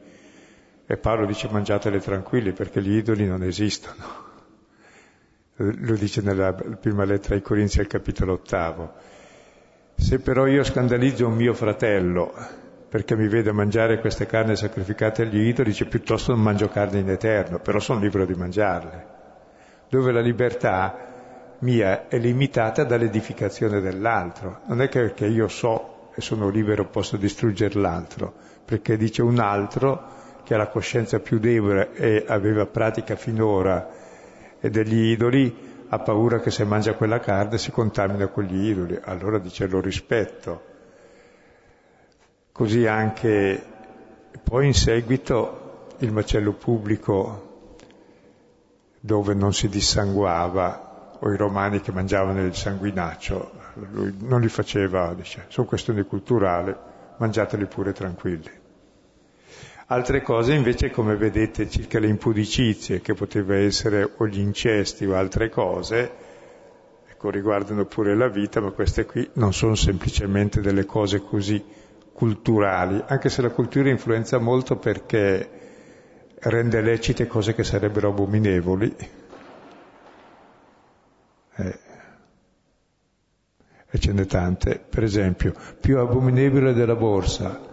E Paolo dice mangiatele tranquilli perché gli idoli non esistono. Lo dice nella prima lettera ai Corinzi al capitolo ottavo. Se però io scandalizzo un mio fratello perché mi vede mangiare queste carni sacrificate agli idoli, dice piuttosto non mangio carne in eterno, però sono libero di mangiarle. Dove la libertà mia è limitata dall'edificazione dell'altro. Non è che io so e sono libero posso distruggere l'altro, perché dice un altro che ha la coscienza più debole e aveva pratica finora degli idoli, ha paura che se mangia quella carne si contamina con gli idoli, allora dice lo rispetto. Così anche poi in seguito il macello pubblico dove non si dissanguava o i romani che mangiavano il sanguinaccio, lui non li faceva, dice, sono questioni culturali, mangiateli pure tranquilli. Altre cose invece, come vedete, circa le impudicizie, che poteva essere o gli incesti o altre cose, ecco, riguardano pure la vita, ma queste qui non sono semplicemente delle cose così culturali, anche se la cultura influenza molto perché rende lecite cose che sarebbero abominevoli. Eh. E ce n'è tante. Per esempio, più abominevole della borsa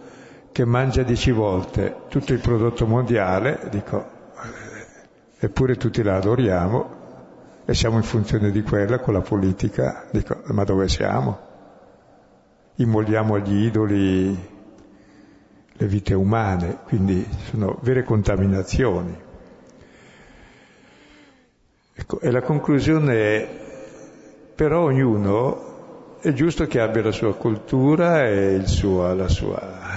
che mangia dieci volte tutto il prodotto mondiale, dico, eh, eppure tutti la adoriamo e siamo in funzione di quella con la politica, dico, ma dove siamo? Immoliamo agli idoli le vite umane, quindi sono vere contaminazioni. Ecco, e la conclusione è, però ognuno è giusto che abbia la sua cultura e suo, la sua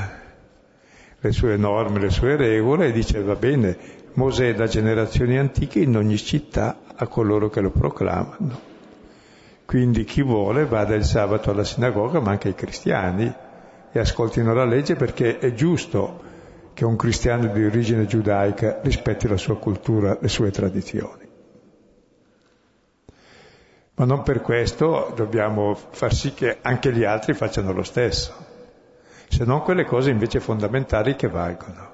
le sue norme, le sue regole e dice va bene, Mosè da generazioni antiche in ogni città a coloro che lo proclamano. Quindi chi vuole vada il sabato alla sinagoga, ma anche i cristiani, e ascoltino la legge perché è giusto che un cristiano di origine giudaica rispetti la sua cultura, le sue tradizioni. Ma non per questo dobbiamo far sì che anche gli altri facciano lo stesso se non quelle cose invece fondamentali che valgono.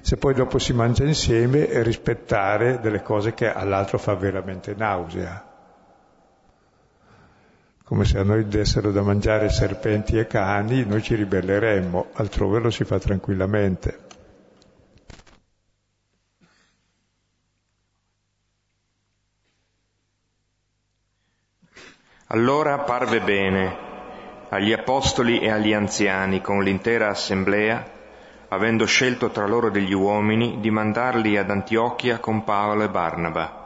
Se poi dopo si mangia insieme rispettare delle cose che all'altro fa veramente nausea. Come se a noi dessero da mangiare serpenti e cani, noi ci ribelleremmo, altrove lo si fa tranquillamente. Allora parve bene agli apostoli e agli anziani con l'intera assemblea, avendo scelto tra loro degli uomini di mandarli ad Antiochia con Paolo e Barnaba.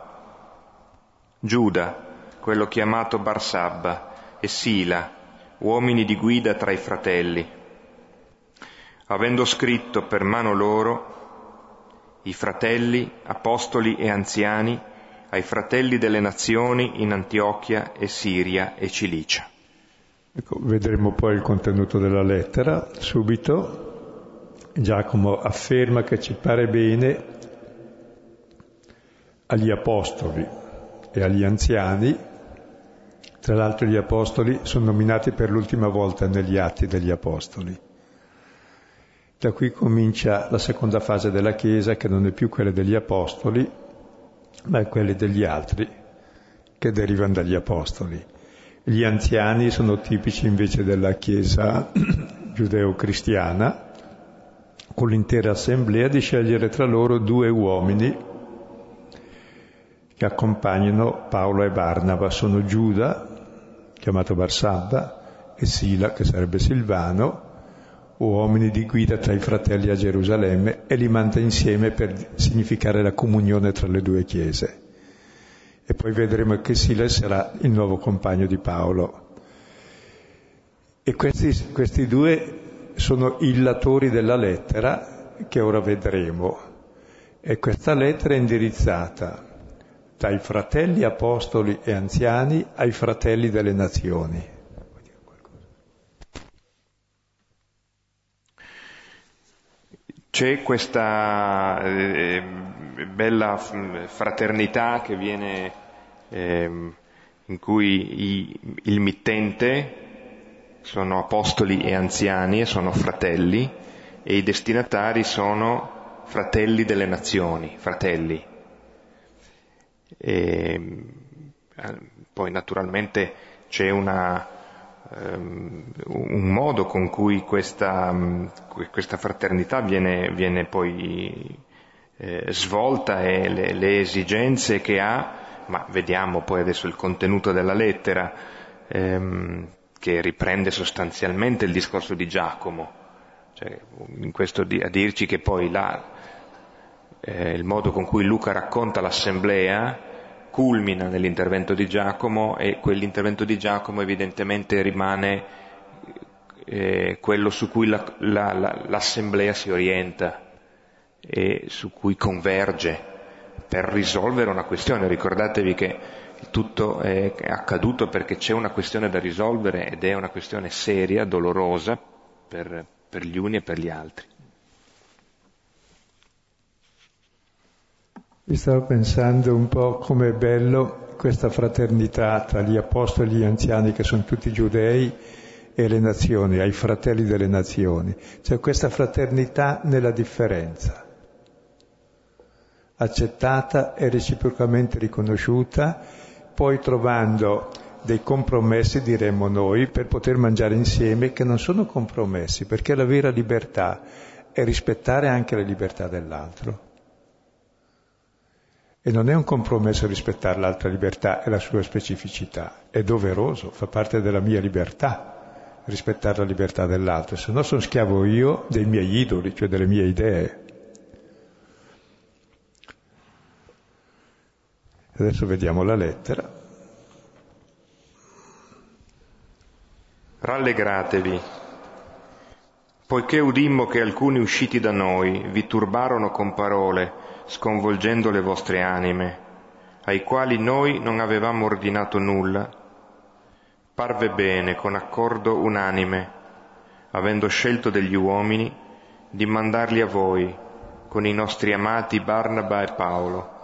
Giuda, quello chiamato Barsabba, e Sila, uomini di guida tra i fratelli, avendo scritto per mano loro i fratelli, apostoli e anziani ai fratelli delle nazioni in Antiochia e Siria e Cilicia. Ecco, vedremo poi il contenuto della lettera subito. Giacomo afferma che ci pare bene agli apostoli e agli anziani, tra l'altro gli apostoli sono nominati per l'ultima volta negli atti degli apostoli. Da qui comincia la seconda fase della Chiesa che non è più quella degli apostoli, ma quelli degli altri che derivano dagli apostoli. Gli anziani sono tipici invece della Chiesa (clears throat) giudeo-cristiana, con l'intera assemblea di scegliere tra loro due uomini che accompagnano Paolo e Barnaba. Sono Giuda, chiamato Barsabba, e Sila, che sarebbe Silvano, uomini di guida tra i fratelli a Gerusalemme, e li manda insieme per significare la comunione tra le due chiese. E poi vedremo che Sila sarà il nuovo compagno di Paolo. E questi, questi due sono illatori della lettera che ora vedremo. E questa lettera è indirizzata dai fratelli apostoli e anziani ai fratelli delle nazioni. C'è questa eh, bella fraternità che viene, eh, in cui i, il mittente sono apostoli e anziani e sono fratelli e i destinatari sono fratelli delle nazioni, fratelli. E, poi naturalmente c'è una, un modo con cui questa, um, questa fraternità viene, viene poi eh, svolta e le, le, esigenze che ha, ma vediamo poi adesso il contenuto della lettera, ehm, che riprende sostanzialmente il discorso di Giacomo, cioè, in questo di, a dirci che poi là, eh, il modo con cui Luca racconta l'assemblea culmina nell'intervento di Giacomo e quell'intervento di Giacomo evidentemente rimane eh, quello su cui la, la, la, l'assemblea si orienta e su cui converge per risolvere una questione. Ricordatevi che tutto è accaduto perché c'è una questione da risolvere ed è una questione seria, dolorosa per, per gli uni e per gli altri. Mi stavo pensando un po' com'è bello questa fraternità tra gli apostoli e gli anziani che sono tutti giudei e le nazioni, ai fratelli delle nazioni. C'è questa fraternità nella differenza, accettata e reciprocamente riconosciuta poi trovando dei compromessi, diremmo noi, per poter mangiare insieme, che non sono compromessi, perché la vera libertà è rispettare anche la libertà dell'altro. E non è un compromesso rispettare l'altra libertà e la sua specificità, è doveroso, fa parte della mia libertà rispettare la libertà dell'altro, se no sono schiavo io dei miei idoli, cioè delle mie idee. Adesso vediamo la lettera. Rallegratevi, poiché udimmo che alcuni usciti da noi vi turbarono con parole, sconvolgendo le vostre anime, ai quali noi non avevamo ordinato nulla, parve bene, con accordo unanime, avendo scelto degli uomini, di mandarli a voi, con i nostri amati Barnaba e Paolo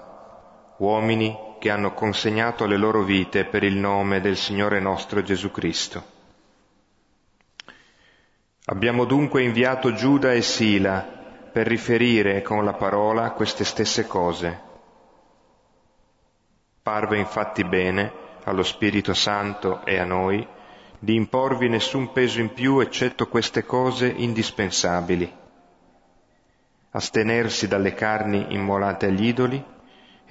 uomini che hanno consegnato le loro vite per il nome del Signore nostro Gesù Cristo. Abbiamo dunque inviato Giuda e Sila per riferire con la parola queste stesse cose. Parve infatti bene allo Spirito Santo e a noi di imporvi nessun peso in più eccetto queste cose indispensabili. Astenersi dalle carni immolate agli idoli,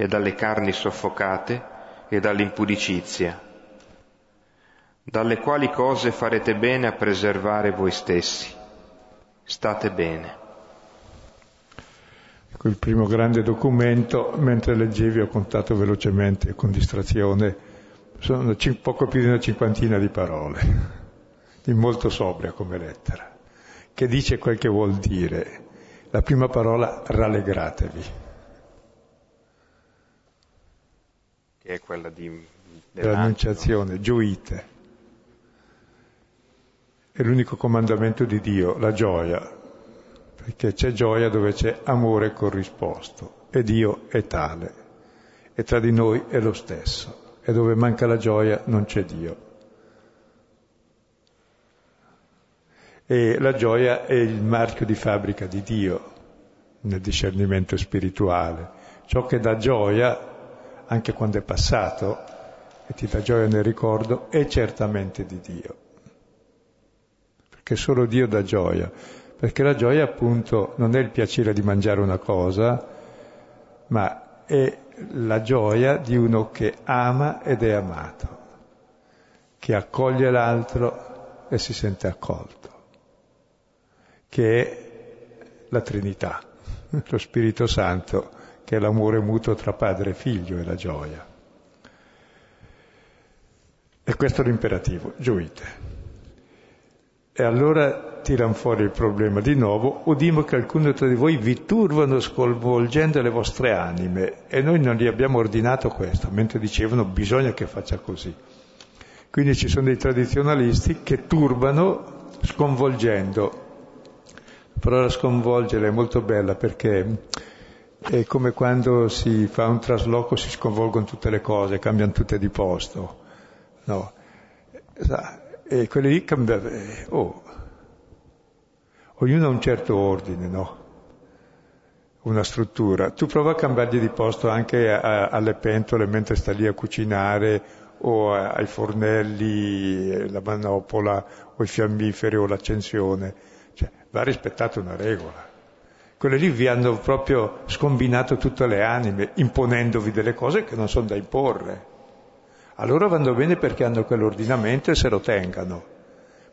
e dalle carni soffocate e dall'impudicizia, dalle quali cose farete bene a preservare voi stessi. State bene. Il primo grande documento, mentre leggevi ho contato velocemente con distrazione, sono poco più di una cinquantina di parole, di molto sobria come lettera, che dice quel che vuol dire. La prima parola, rallegratevi. che è quella di l'annunciazione, gioite. È l'unico comandamento di Dio, la gioia, perché c'è gioia dove c'è amore corrisposto e Dio è tale e tra di noi è lo stesso e dove manca la gioia non c'è Dio. E la gioia è il marchio di fabbrica di Dio nel discernimento spirituale. Ciò che dà gioia anche quando è passato, e ti dà gioia nel ricordo, è certamente di Dio. Perché solo Dio dà gioia. Perché la gioia appunto non è il piacere di mangiare una cosa, ma è la gioia di uno che ama ed è amato, che accoglie l'altro e si sente accolto, che è la Trinità, (laughs) lo Spirito Santo, che è l'amore mutuo tra padre e figlio e la gioia. E questo è l'imperativo, gioite. E allora tirano fuori il problema di nuovo, udimo che alcuni tra di voi vi turbano sconvolgendo le vostre anime e noi non gli abbiamo ordinato questo, mentre dicevano bisogna che faccia così. Quindi ci sono dei tradizionalisti che turbano sconvolgendo. La parola sconvolgere è molto bella perché è come quando si fa un trasloco, si sconvolgono tutte le cose, cambiano tutte di posto. No. E quelli lì cambiano. Oh, ognuno ha un certo ordine, no? Una struttura. Tu prova a cambiargli di posto anche a, alle pentole mentre sta lì a cucinare o a, ai fornelli, la manopola o i fiammiferi o l'accensione. Cioè, va rispettata una regola. Quelle lì vi hanno proprio scombinato tutte le anime, imponendovi delle cose che non sono da imporre. Allora vanno bene perché hanno quell'ordinamento e se lo tengano,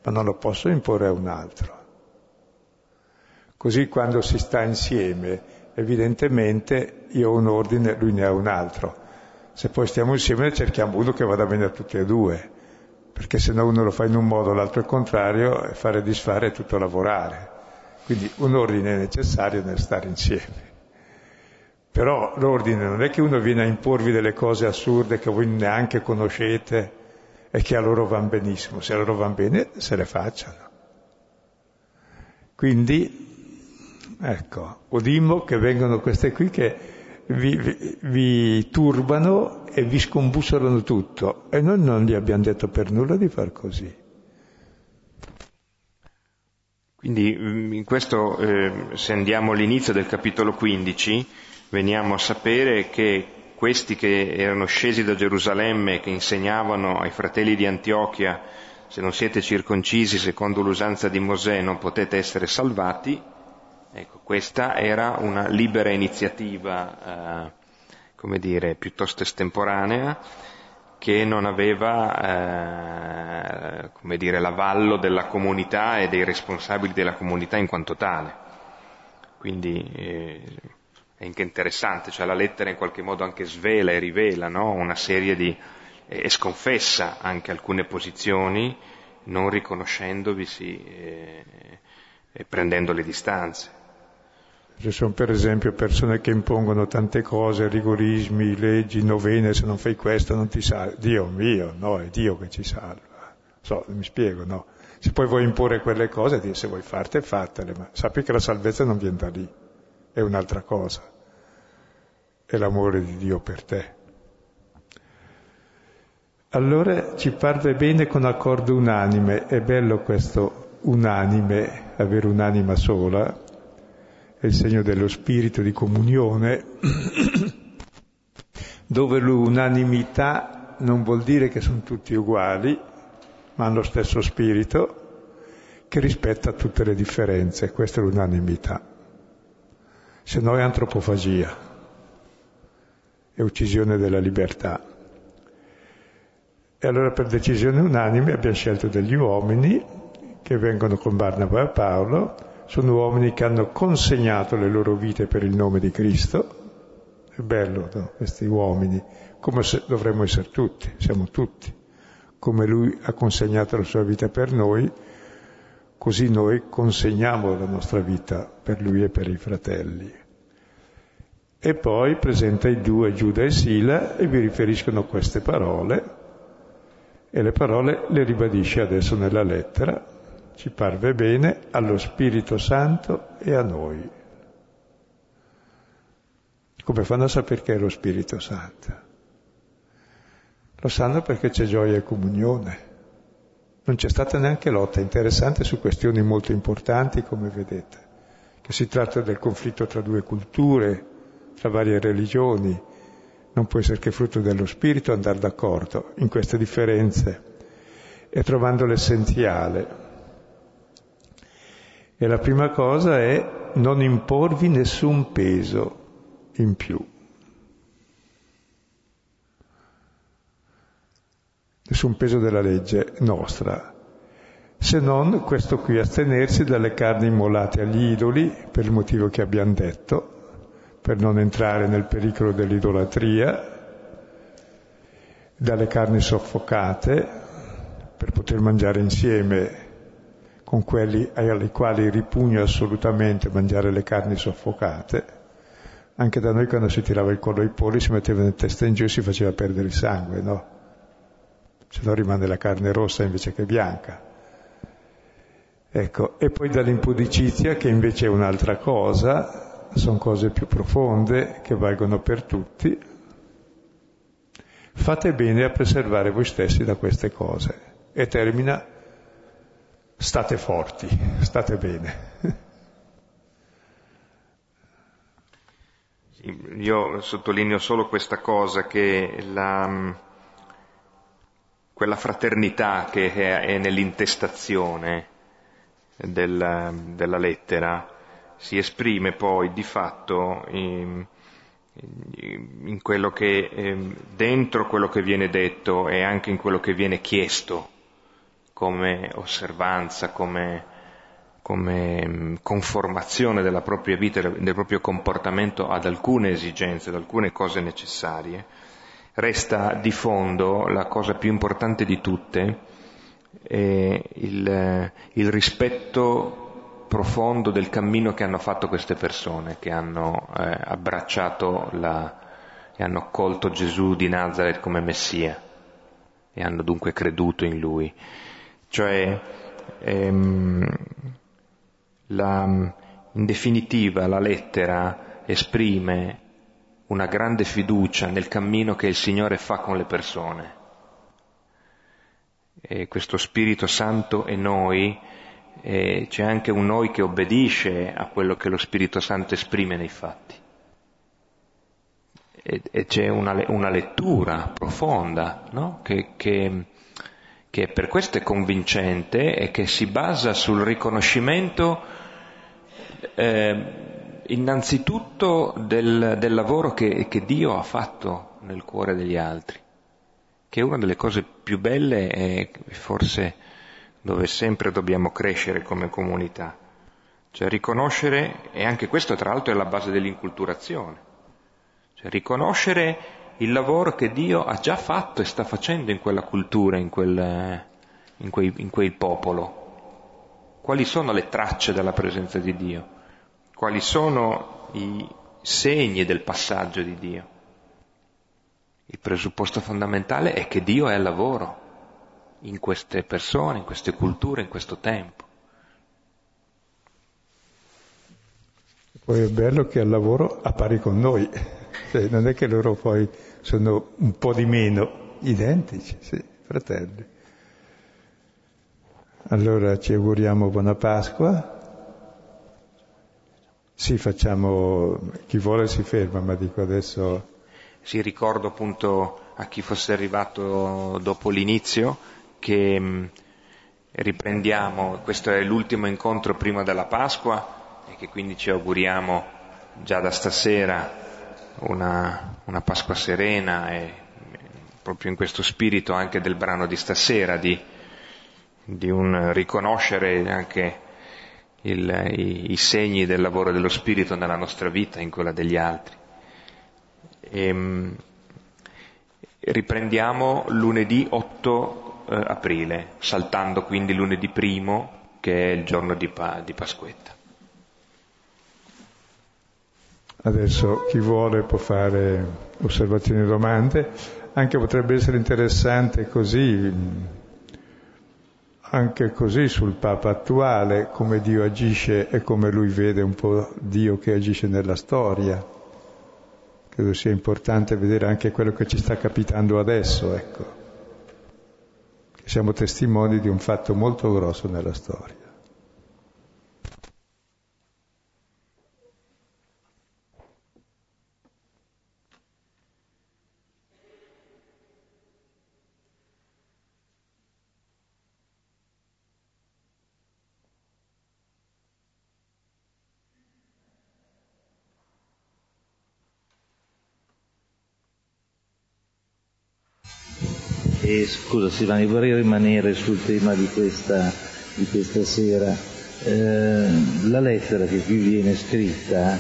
ma non lo posso imporre a un altro. Così quando si sta insieme, evidentemente io ho un ordine, lui ne ha un altro. Se poi stiamo insieme cerchiamo uno che vada bene a tutti e due, perché se no uno lo fa in un modo, l'altro il contrario, e fare e disfare è tutto lavorare. Quindi un ordine è necessario nel stare insieme. Però l'ordine non è che uno viene a imporvi delle cose assurde che voi neanche conoscete e che a loro vanno benissimo. Se a loro vanno bene, se le facciano. Quindi, ecco, udimmo che vengono queste qui che vi, vi, vi turbano e vi scombussolano tutto. E noi non gli abbiamo detto per nulla di far così. Quindi mm, in questo, eh, se andiamo all'inizio del capitolo 15, veniamo a sapere che questi che erano scesi da Gerusalemme che insegnavano ai fratelli di Antiochia se non siete circoncisi secondo l'usanza di Mosè non potete essere salvati, ecco, questa era una libera iniziativa, eh, come dire, piuttosto estemporanea, che non aveva, eh, come dire, l'avallo della comunità e dei responsabili della comunità in quanto tale. Quindi eh, è anche interessante, cioè la lettera in qualche modo anche svela e rivela no? una serie di... e sconfessa anche alcune posizioni, non riconoscendovisi e, e prendendo le distanze. Ci sono per esempio persone che impongono tante cose, rigorismi, leggi, novene, se non fai questo non ti salva. Dio mio, no, è Dio che ci salva. So, mi spiego, no. Se poi vuoi imporre quelle cose, se vuoi fartele, fatele, ma sappi che la salvezza non viene da lì è un'altra cosa, è l'amore di Dio per te. Allora ci parve bene con accordo unanime, è bello questo unanime, avere un'anima sola, è il segno dello spirito di comunione, (clears throat) dove l'unanimità non vuol dire che sono tutti uguali, ma hanno lo stesso spirito, che rispetta tutte le differenze, questa è l'unanimità se no è antropofagia, è uccisione della libertà. E allora per decisione unanime abbiamo scelto degli uomini che vengono con Barnaba e Paolo, sono uomini che hanno consegnato le loro vite per il nome di Cristo. È bello, no? questi uomini, come dovremmo essere tutti, siamo tutti. Come lui ha consegnato la sua vita per noi, così noi consegniamo la nostra vita per lui e per i fratelli. E poi presenta i due Giuda e Sila e vi riferiscono queste parole e le parole le ribadisce adesso nella lettera, ci parve bene allo Spirito Santo e a noi. Come fanno a sapere che è lo Spirito Santo? Lo sanno perché c'è gioia e comunione. Non c'è stata neanche lotta interessante su questioni molto importanti, come vedete, che si tratta del conflitto tra due culture, tra varie religioni, non può essere che frutto dello spirito andare d'accordo in queste differenze e trovando l'essenziale. E la prima cosa è non imporvi nessun peso in più. Nessun peso della legge nostra, se non questo qui, astenersi dalle carni immolate agli idoli, per il motivo che abbiamo detto, per non entrare nel pericolo dell'idolatria, dalle carni soffocate, per poter mangiare insieme con quelli ai quali ripugno assolutamente mangiare le carni soffocate. Anche da noi quando si tirava il collo ai polli si metteva in testa in giù e si faceva perdere il sangue, no? Se no rimane la carne rossa invece che bianca. Ecco, e poi dall'impudicizia che invece è un'altra cosa, sono cose più profonde che valgono per tutti. Fate bene a preservare voi stessi da queste cose. E termina, state forti, state bene. Io sottolineo solo questa cosa, che la, quella fraternità che è nell'intestazione, della, della lettera si esprime poi di fatto in, in quello che, eh, dentro quello che viene detto e anche in quello che viene chiesto come osservanza, come, come mm, conformazione della propria vita, del proprio comportamento ad alcune esigenze, ad alcune cose necessarie, resta di fondo la cosa più importante di tutte, e il, il rispetto profondo del cammino che hanno fatto queste persone, che hanno eh, abbracciato la, e hanno accolto Gesù di Nazareth come Messia e hanno dunque creduto in Lui. Cioè, ehm, la, in definitiva la lettera esprime una grande fiducia nel cammino che il Signore fa con le persone e questo Spirito Santo e noi, e c'è anche un noi che obbedisce a quello che lo Spirito Santo esprime nei fatti. E, e c'è una, una, lettura profonda, no? che, che, che, per questo è convincente e che si basa sul riconoscimento eh, innanzitutto del, del lavoro che, che Dio ha fatto nel cuore degli altri che una delle cose più belle è forse dove sempre dobbiamo crescere come comunità, cioè riconoscere, e anche questo tra l'altro è la base dell'inculturazione, cioè riconoscere il lavoro che Dio ha già fatto e sta facendo in quella cultura, in quel, in quei, in quel popolo. Quali sono le tracce della presenza di Dio? Quali sono i segni del passaggio di Dio? Il presupposto fondamentale è che Dio è al lavoro in queste persone, in queste culture, in questo tempo. Poi è bello che al lavoro appari con noi, (laughs) cioè, non è che loro poi sono un po' di meno identici, sì, fratelli. Allora ci auguriamo buona Pasqua. Sì, facciamo, chi vuole si ferma, ma dico adesso si ricordo appunto a chi fosse arrivato dopo l'inizio che mm, riprendiamo, questo è l'ultimo incontro prima della Pasqua e che quindi ci auguriamo già da stasera una, una Pasqua serena e proprio in questo spirito anche del brano di stasera di, di un riconoscere anche il, i, i segni del lavoro dello Spirito nella nostra vita, in quella degli altri. E, ehm, riprendiamo lunedì 8 eh, aprile, saltando quindi lunedì primo, che è il giorno di, pa- di Pasquetta. Adesso chi vuole può fare osservazioni e domande, anche potrebbe essere interessante così, anche così sul Papa attuale, come Dio agisce e come lui vede un po' Dio che agisce nella storia credo sia importante vedere anche quello che ci sta capitando adesso, ecco. Siamo testimoni di un fatto molto grosso nella storia. E scusa Silvani, vorrei rimanere sul tema di questa, di questa sera. Eh, la lettera che qui viene scritta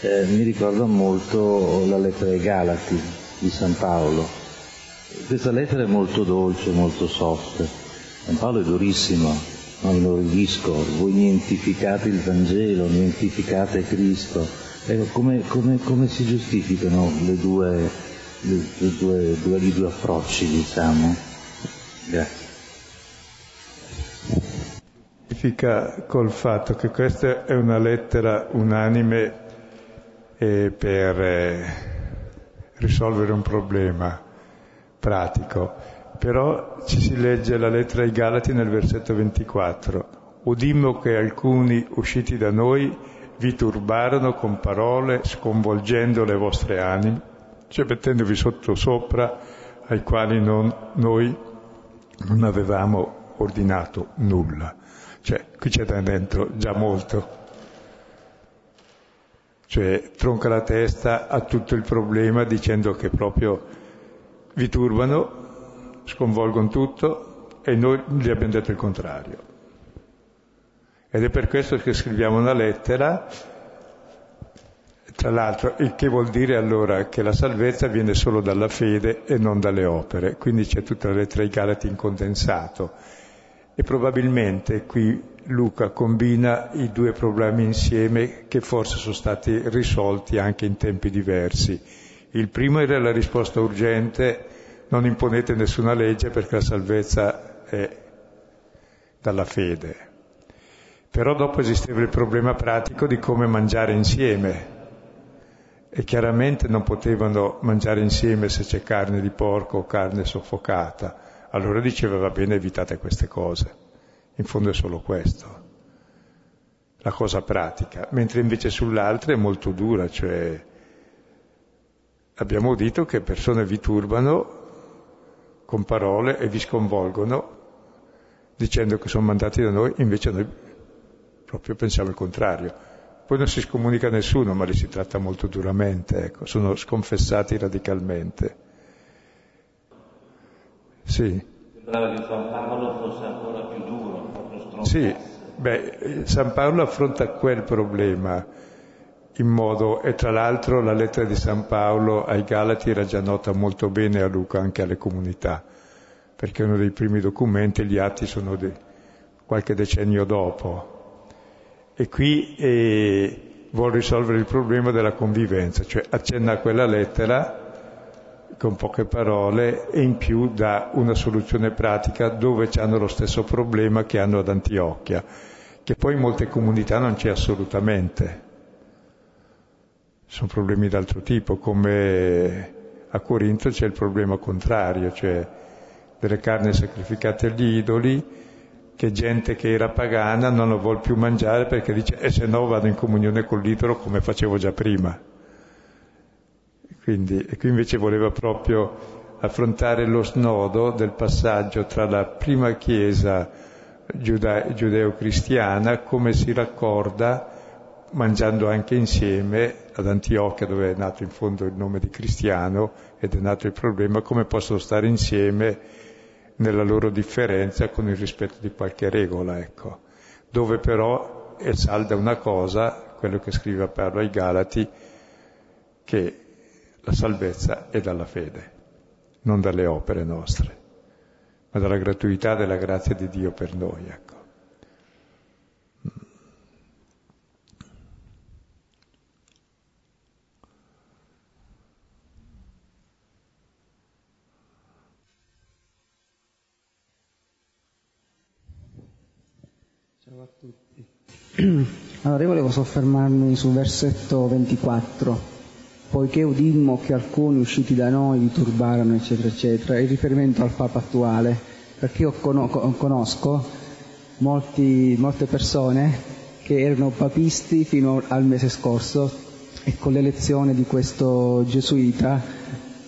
eh, mi ricorda molto la lettera ai Galati di San Paolo. Questa lettera è molto dolce, molto soft. San Paolo è durissimo, non lo ridisco, voi nientificate il Vangelo, nientificate Cristo. Ecco, come, come, come si giustificano le due, due, due, i due approcci, diciamo? Grazie. Significa col fatto che questa è una lettera unanime eh, per eh, risolvere un problema pratico, però ci si legge la lettera ai Galati nel versetto 24. Udimmo che alcuni usciti da noi vi turbarono con parole sconvolgendo le vostre anime, cioè mettendovi sotto sopra ai quali non, noi non avevamo ordinato nulla. Cioè, qui c'è da dentro già molto. Cioè, tronca la testa a tutto il problema dicendo che proprio vi turbano, sconvolgono tutto e noi gli abbiamo detto il contrario. Ed è per questo che scriviamo una lettera, tra l'altro, il che vuol dire allora che la salvezza viene solo dalla fede e non dalle opere, quindi c'è tutta la lettera ai Galati in condensato. E probabilmente qui Luca combina i due problemi insieme che forse sono stati risolti anche in tempi diversi il primo era la risposta urgente, non imponete nessuna legge perché la salvezza è dalla fede. Però dopo esisteva il problema pratico di come mangiare insieme e chiaramente non potevano mangiare insieme se c'è carne di porco o carne soffocata. Allora diceva va bene evitate queste cose. In fondo è solo questo, la cosa pratica, mentre invece sull'altra è molto dura, cioè abbiamo udito che persone vi turbano con parole e vi sconvolgono dicendo che sono mandati da noi, invece noi proprio pensiamo il contrario. Poi non si scomunica nessuno, ma li si tratta molto duramente, ecco, sono sconfessati radicalmente. Sì. Sembrava che San Paolo fosse ancora più duro. Sì, beh, San Paolo affronta quel problema in modo, e tra l'altro la lettera di San Paolo ai Galati era già nota molto bene a Luca, anche alle comunità, perché uno dei primi documenti, gli atti sono di qualche decennio dopo. E qui eh, vuole risolvere il problema della convivenza, cioè accenna a quella lettera con poche parole e in più dà una soluzione pratica dove hanno lo stesso problema che hanno ad Antiochia, che poi in molte comunità non c'è assolutamente. Sono problemi d'altro tipo, come a Corinto c'è il problema contrario, cioè delle carni sacrificate agli idoli, che gente che era pagana non lo vuole più mangiare perché dice e se no vado in comunione con l'idolo come facevo già prima. Quindi, e qui invece voleva proprio affrontare lo snodo del passaggio tra la prima chiesa giudeo-cristiana, come si raccorda mangiando anche insieme ad Antiochia dove è nato in fondo il nome di cristiano ed è nato il problema come possono stare insieme nella loro differenza con il rispetto di qualche regola, ecco. Dove però è salda una cosa, quello che scrive Paolo ai Galati, che la salvezza è dalla fede, non dalle opere nostre, ma dalla gratuità della grazia di Dio per noi, ecco. Allora io volevo soffermarmi sul versetto 24, poiché udimmo che alcuni usciti da noi vi turbarono, eccetera, eccetera, il riferimento al Papa attuale, perché io conosco molti, molte persone che erano papisti fino al mese scorso e con l'elezione di questo gesuita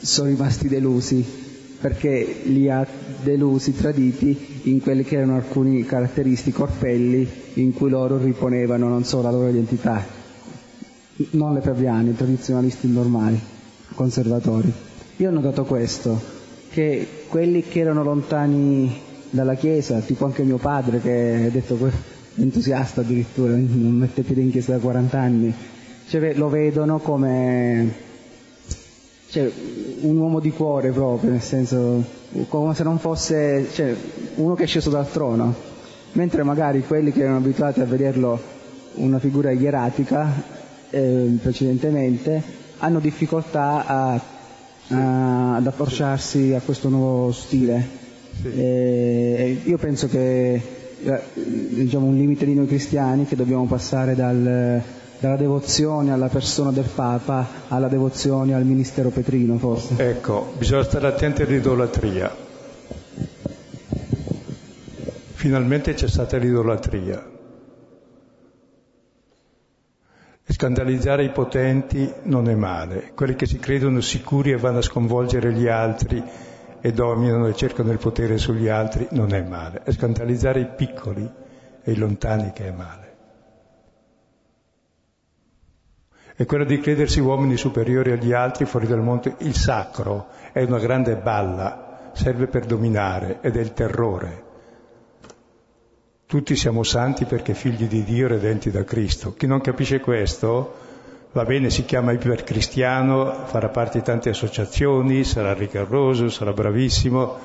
sono rimasti delusi perché li ha delusi, traditi in quelli che erano alcuni caratteristici orpelli in cui loro riponevano non solo la loro identità, non le fabriani, i tradizionalisti normali, conservatori. Io ho notato questo, che quelli che erano lontani dalla Chiesa, tipo anche mio padre che ha detto entusiasta addirittura, non mette piede in chiesa da 40 anni, cioè, lo vedono come cioè, un uomo di cuore proprio, nel senso come se non fosse cioè, uno che è sceso dal trono, mentre magari quelli che erano abituati a vederlo una figura ieratica eh, precedentemente hanno difficoltà a, a, ad approcciarsi a questo nuovo stile. Sì. Eh, io penso che eh, diciamo, un limite di noi cristiani che dobbiamo passare dal, dalla devozione alla persona del Papa alla devozione al ministero petrino forse. Ecco, bisogna stare attenti all'idolatria. Finalmente c'è stata l'idolatria. Scandalizzare i potenti non è male, quelli che si credono sicuri e vanno a sconvolgere gli altri e dominano e cercano il potere sugli altri non è male, è scandalizzare i piccoli e i lontani che è male. È quello di credersi uomini superiori agli altri fuori dal mondo. Il sacro è una grande balla, serve per dominare ed è il terrore. Tutti siamo santi perché figli di Dio redenti da Cristo. Chi non capisce questo va bene, si chiama ipercristiano, farà parte di tante associazioni, sarà rigoroso, sarà bravissimo,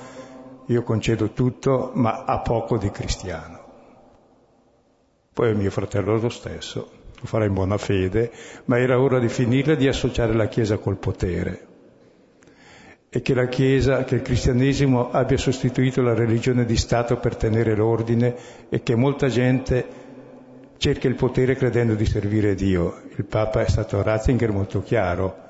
io concedo tutto, ma ha poco di cristiano. Poi è mio fratello lo stesso, lo farà in buona fede, ma era ora di finirla e di associare la Chiesa col potere. E che la Chiesa, che il cristianesimo abbia sostituito la religione di Stato per tenere l'ordine e che molta gente cerca il potere credendo di servire Dio. Il Papa è stato a Ratzinger molto chiaro.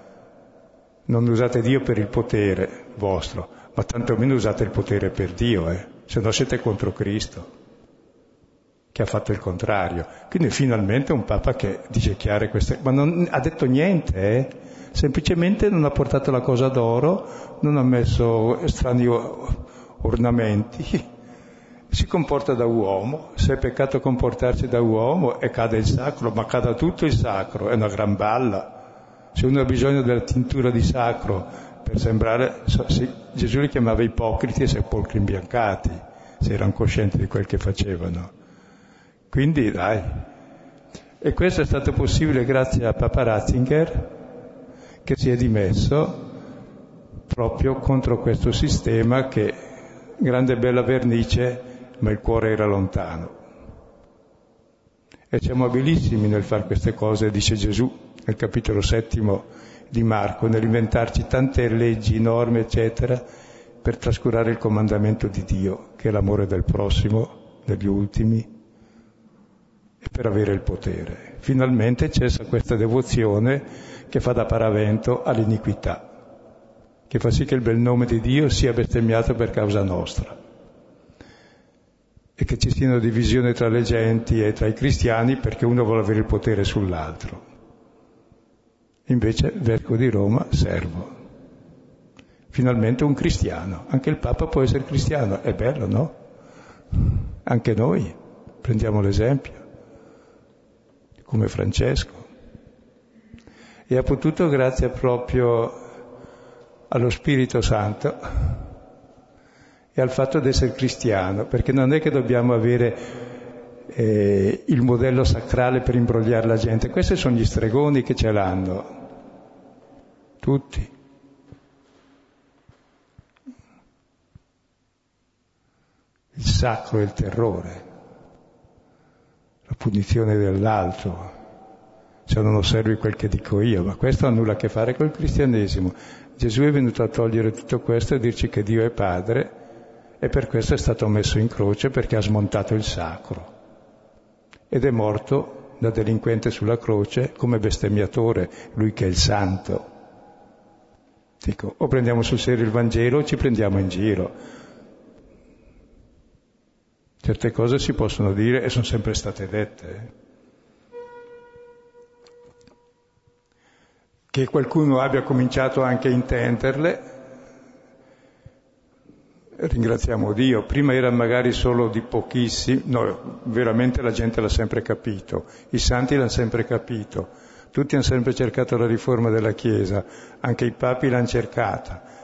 Non usate Dio per il potere vostro, ma tantomeno usate il potere per Dio, eh? se no siete contro Cristo, che ha fatto il contrario. Quindi finalmente un Papa che dice chiare queste... ma non ha detto niente, eh? semplicemente non ha portato la cosa d'oro, non ha messo strani ornamenti, (laughs) si comporta da uomo, se è peccato comportarsi da uomo e cade il sacro, ma cade tutto il sacro, è una gran balla. Se uno ha bisogno della tintura di sacro per sembrare, Gesù li chiamava ipocriti e sepolcri imbiancati, se erano coscienti di quel che facevano. Quindi dai, e questo è stato possibile grazie a Papa Ratzinger che si è dimesso proprio contro questo sistema che, grande bella vernice, ma il cuore era lontano. E siamo abilissimi nel fare queste cose, dice Gesù nel capitolo settimo di Marco, nell'inventarci tante leggi, norme, eccetera, per trascurare il comandamento di Dio, che è l'amore del prossimo, degli ultimi, per avere il potere. Finalmente cessa questa devozione che fa da paravento all'iniquità, che fa sì che il bel nome di Dio sia bestemmiato per causa nostra e che ci siano divisioni tra le genti e tra i cristiani perché uno vuole avere il potere sull'altro. Invece, Vescovo di Roma, servo. Finalmente un cristiano. Anche il Papa può essere cristiano. È bello, no? Anche noi prendiamo l'esempio, come Francesco. E ha potuto, grazie proprio allo Spirito Santo, e al fatto di essere cristiano, perché non è che dobbiamo avere eh, il modello sacrale per imbrogliare la gente, questi sono gli stregoni che ce l'hanno, tutti. Il sacro e il terrore, punizione dell'altro, se non osservi quel che dico io, ma questo ha nulla a che fare col cristianesimo. Gesù è venuto a togliere tutto questo e dirci che Dio è Padre e per questo è stato messo in croce perché ha smontato il sacro ed è morto da delinquente sulla croce come bestemmiatore, lui che è il santo. Dico, o prendiamo sul serio il Vangelo o ci prendiamo in giro. Certe cose si possono dire e sono sempre state dette. Che qualcuno abbia cominciato anche a intenderle, ringraziamo Dio. Prima era magari solo di pochissimi, no, veramente la gente l'ha sempre capito, i santi l'hanno sempre capito, tutti hanno sempre cercato la riforma della Chiesa, anche i papi l'hanno cercata.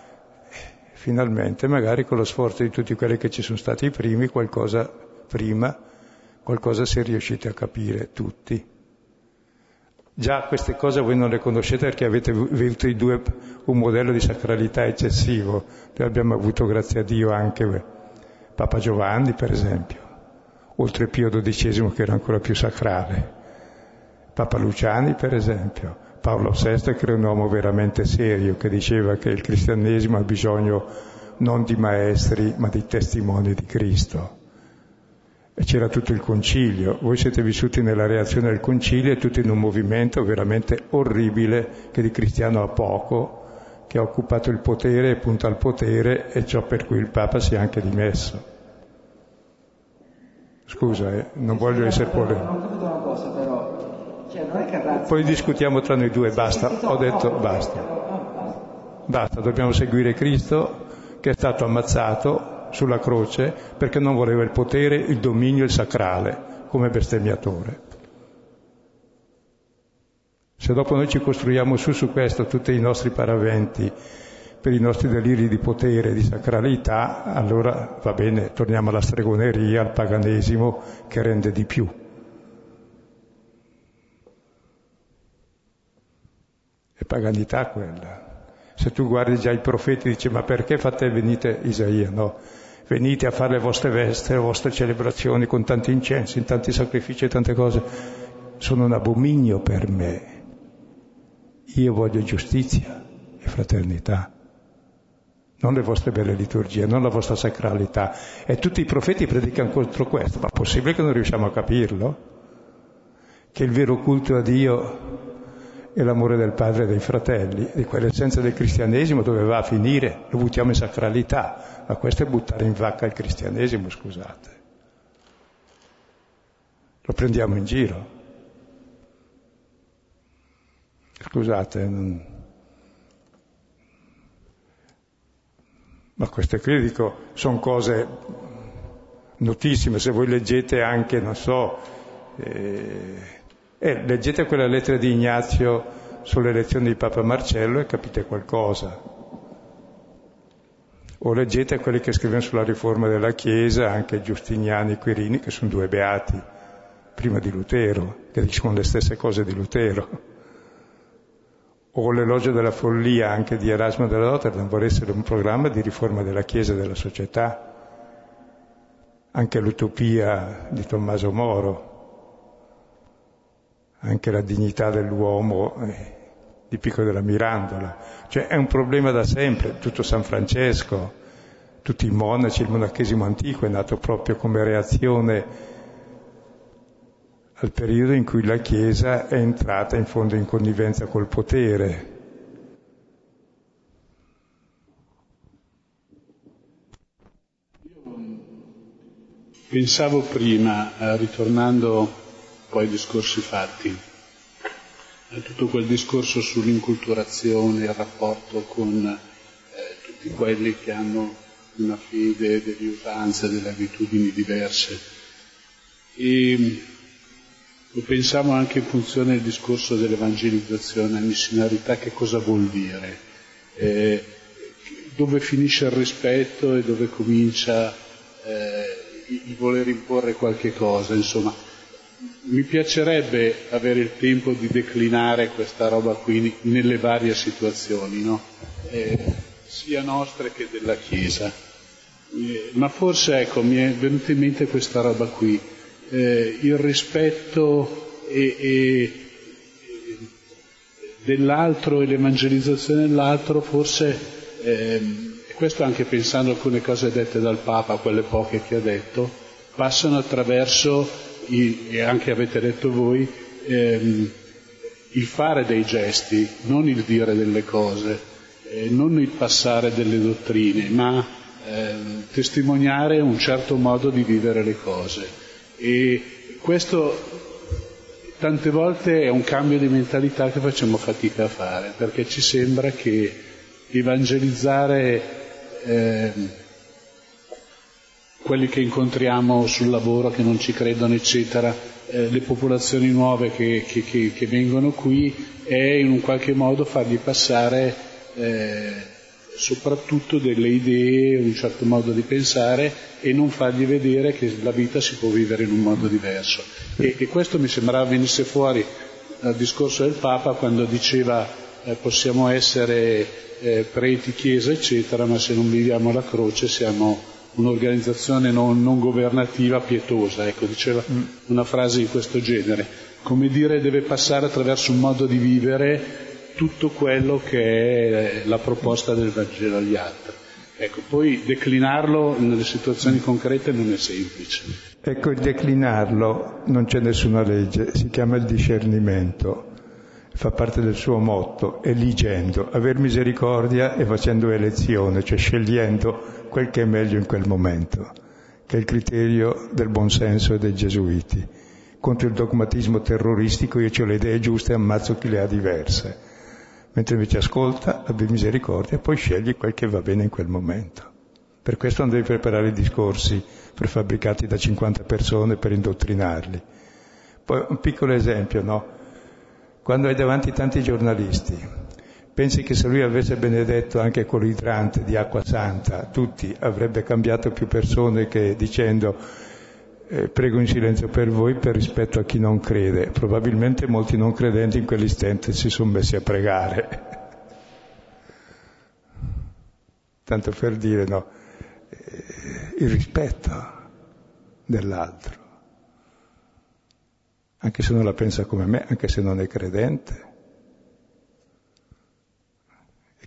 Finalmente, magari con lo sforzo di tutti quelli che ci sono stati primi, qualcosa prima, qualcosa si è riusciti a capire tutti. Già queste cose voi non le conoscete perché avete avuto i due un modello di sacralità eccessivo. Noi abbiamo avuto, grazie a Dio, anche Papa Giovanni, per esempio, oltre Pio XII che era ancora più sacrale. Papa Luciani, per esempio, Paolo VI che era un uomo veramente serio, che diceva che il cristianesimo ha bisogno non di maestri, ma di testimoni di Cristo. E c'era tutto il concilio. Voi siete vissuti nella reazione del concilio e tutti in un movimento veramente orribile che di cristiano ha poco, che ha occupato il potere e punta al potere e ciò per cui il Papa si è anche dimesso. Scusa, eh, non voglio essere polemico. Ho capito una cosa però, cioè non è che Razzi... Poi discutiamo tra noi due, basta, ho detto basta. Basta, dobbiamo seguire Cristo che è stato ammazzato sulla croce perché non voleva il potere, il dominio, il sacrale come bestemmiatore. Se dopo noi ci costruiamo su su questo tutti i nostri paraventi per i nostri deliri di potere, di sacralità, allora va bene, torniamo alla stregoneria, al paganesimo che rende di più. Paganità quella. Se tu guardi già i profeti dici ma perché fate venite Isaia? No, venite a fare le vostre veste, le vostre celebrazioni con tanti incensi, tanti sacrifici e tante cose. Sono un abominio per me. Io voglio giustizia e fraternità non le vostre belle liturgie, non la vostra sacralità. E tutti i profeti predicano contro questo, ma possibile che non riusciamo a capirlo? Che il vero culto a Dio è l'amore del padre e dei fratelli, di quell'essenza del cristianesimo dove va a finire, lo buttiamo in sacralità, ma questo è buttare in vacca il cristianesimo, scusate. Lo prendiamo in giro. Scusate, non... Ma queste qui, dico, sono cose notissime, se voi leggete anche, non so, eh, eh, leggete quella lettera di Ignazio sulle elezioni di Papa Marcello e capite qualcosa. O leggete quelli che scrivono sulla riforma della Chiesa, anche Giustiniani e Quirini, che sono due beati, prima di Lutero, che dicono le stesse cose di Lutero. O l'elogio della follia anche di Erasmo della Rotterdam vuole essere un programma di riforma della Chiesa e della società, anche l'utopia di Tommaso Moro, anche la dignità dell'uomo eh, di Pico della Mirandola. Cioè è un problema da sempre, tutto San Francesco, tutti i monaci, il monachesimo antico è nato proprio come reazione al periodo in cui la Chiesa è entrata in fondo in connivenza col potere. Pensavo prima, eh, ritornando poi discorsi fatti, a tutto quel discorso sull'inculturazione, il rapporto con eh, tutti quelli che hanno una fede, delle usanze, delle abitudini diverse. E lo pensiamo anche in funzione del discorso dell'evangelizzazione, la missionarità, che cosa vuol dire? Eh, dove finisce il rispetto e dove comincia eh, il voler imporre qualche cosa, insomma. Mi piacerebbe avere il tempo di declinare questa roba qui nelle varie situazioni, no? eh, sia nostre che della Chiesa. Eh, ma forse, ecco, mi è venuta in mente questa roba qui eh, il rispetto e, e, dell'altro e l'evangelizzazione dell'altro, forse, ehm, questo anche pensando a alcune cose dette dal Papa, quelle poche che ha detto, passano attraverso, e anche avete detto voi, ehm, il fare dei gesti, non il dire delle cose, eh, non il passare delle dottrine, ma eh, testimoniare un certo modo di vivere le cose. E questo tante volte è un cambio di mentalità che facciamo fatica a fare, perché ci sembra che evangelizzare eh, quelli che incontriamo sul lavoro, che non ci credono, eccetera, eh, le popolazioni nuove che, che, che, che, vengono qui, è in un qualche modo fargli passare eh, soprattutto delle idee, un certo modo di pensare e non fargli vedere che la vita si può vivere in un modo diverso. E, e questo mi sembrava venisse fuori dal discorso del Papa quando diceva eh, possiamo essere eh, preti, chiesa, eccetera, ma se non viviamo la croce siamo un'organizzazione non, non governativa pietosa, ecco, diceva mm. una frase di questo genere. Come dire, deve passare attraverso un modo di vivere tutto quello che è la proposta del Vangelo agli altri. Ecco, poi declinarlo nelle situazioni concrete non è semplice. Ecco, il declinarlo non c'è nessuna legge, si chiama il discernimento, fa parte del suo motto, eligendo, aver misericordia e facendo elezione, cioè scegliendo quel che è meglio in quel momento, che è il criterio del buonsenso dei gesuiti. Contro il dogmatismo terroristico io ho le idee giuste e ammazzo chi le ha diverse, mentre invece ascolta, abbia misericordia e poi scegli quel che va bene in quel momento. Per questo non devi preparare discorsi prefabbricati da 50 persone per indottrinarli. Poi un piccolo esempio, no? Quando hai davanti tanti giornalisti, Pensi che se lui avesse benedetto anche con l'idrante di acqua santa, tutti, avrebbe cambiato più persone che dicendo eh, prego in silenzio per voi per rispetto a chi non crede. Probabilmente molti non credenti in quell'istante si sono messi a pregare. Tanto per dire, no, eh, il rispetto dell'altro. Anche se non la pensa come me, anche se non è credente.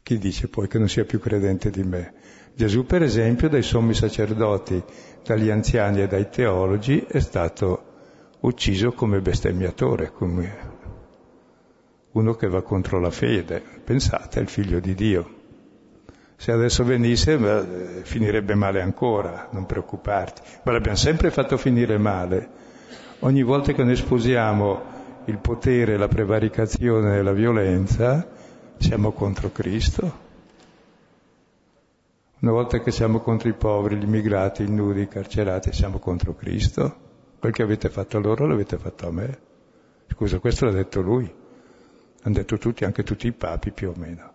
Chi dice poi che non sia più credente di me? Gesù, per esempio, dai sommi sacerdoti, dagli anziani e dai teologi è stato ucciso come bestemmiatore, come uno che va contro la fede. Pensate, il figlio di Dio. Se adesso venisse beh, finirebbe male ancora, non preoccuparti. Ma l'abbiamo sempre fatto finire male. Ogni volta che noi sposiamo il potere, la prevaricazione e la violenza, siamo contro Cristo? Una volta che siamo contro i poveri, gli immigrati, i nudi, i carcerati, siamo contro Cristo? Quel che avete fatto a loro l'avete fatto a me. Scusa, questo l'ha detto lui. Hanno detto tutti, anche tutti i papi più o meno.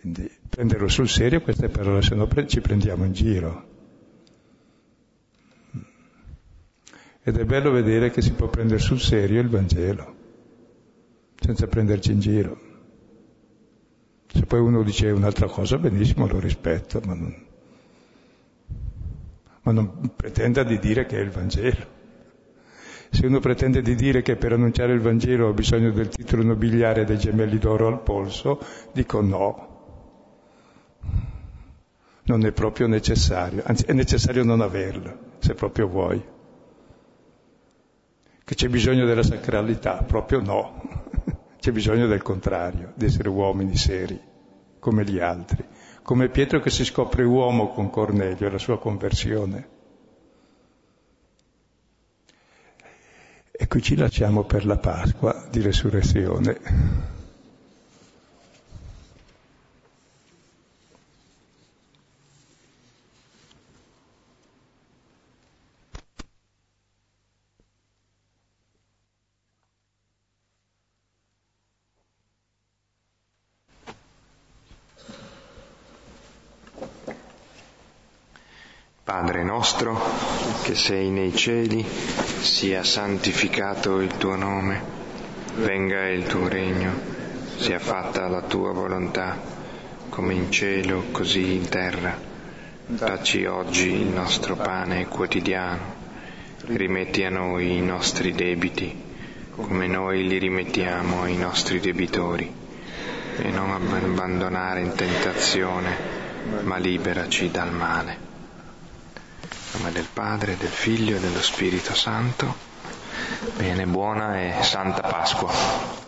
Quindi prenderlo sul serio queste parole, se no ci prendiamo in giro. Ed è bello vedere che si può prendere sul serio il Vangelo, senza prenderci in giro. Se poi uno dice un'altra cosa, benissimo, lo rispetto, ma non, ma non pretenda di dire che è il Vangelo. Se uno pretende di dire che per annunciare il Vangelo ha bisogno del titolo nobiliare dei gemelli d'oro al polso, dico no. Non è proprio necessario, anzi è necessario non averlo, se proprio vuoi. Che c'è bisogno della sacralità, proprio no. (laughs) C'è bisogno del contrario, di essere uomini seri, come gli altri, come Pietro che si scopre uomo con Cornelio e la sua conversione. E qui ci lasciamo per la Pasqua di resurrezione. Padre nostro, che sei nei cieli, sia santificato il tuo nome, venga il tuo regno, sia fatta la tua volontà, come in cielo, così in terra. Dacci oggi il nostro pane quotidiano, rimetti a noi i nostri debiti, come noi li rimettiamo ai nostri debitori, e non abbandonare in tentazione, ma liberaci dal male nome del Padre, del Figlio e dello Spirito Santo. Bene, buona e santa Pasqua.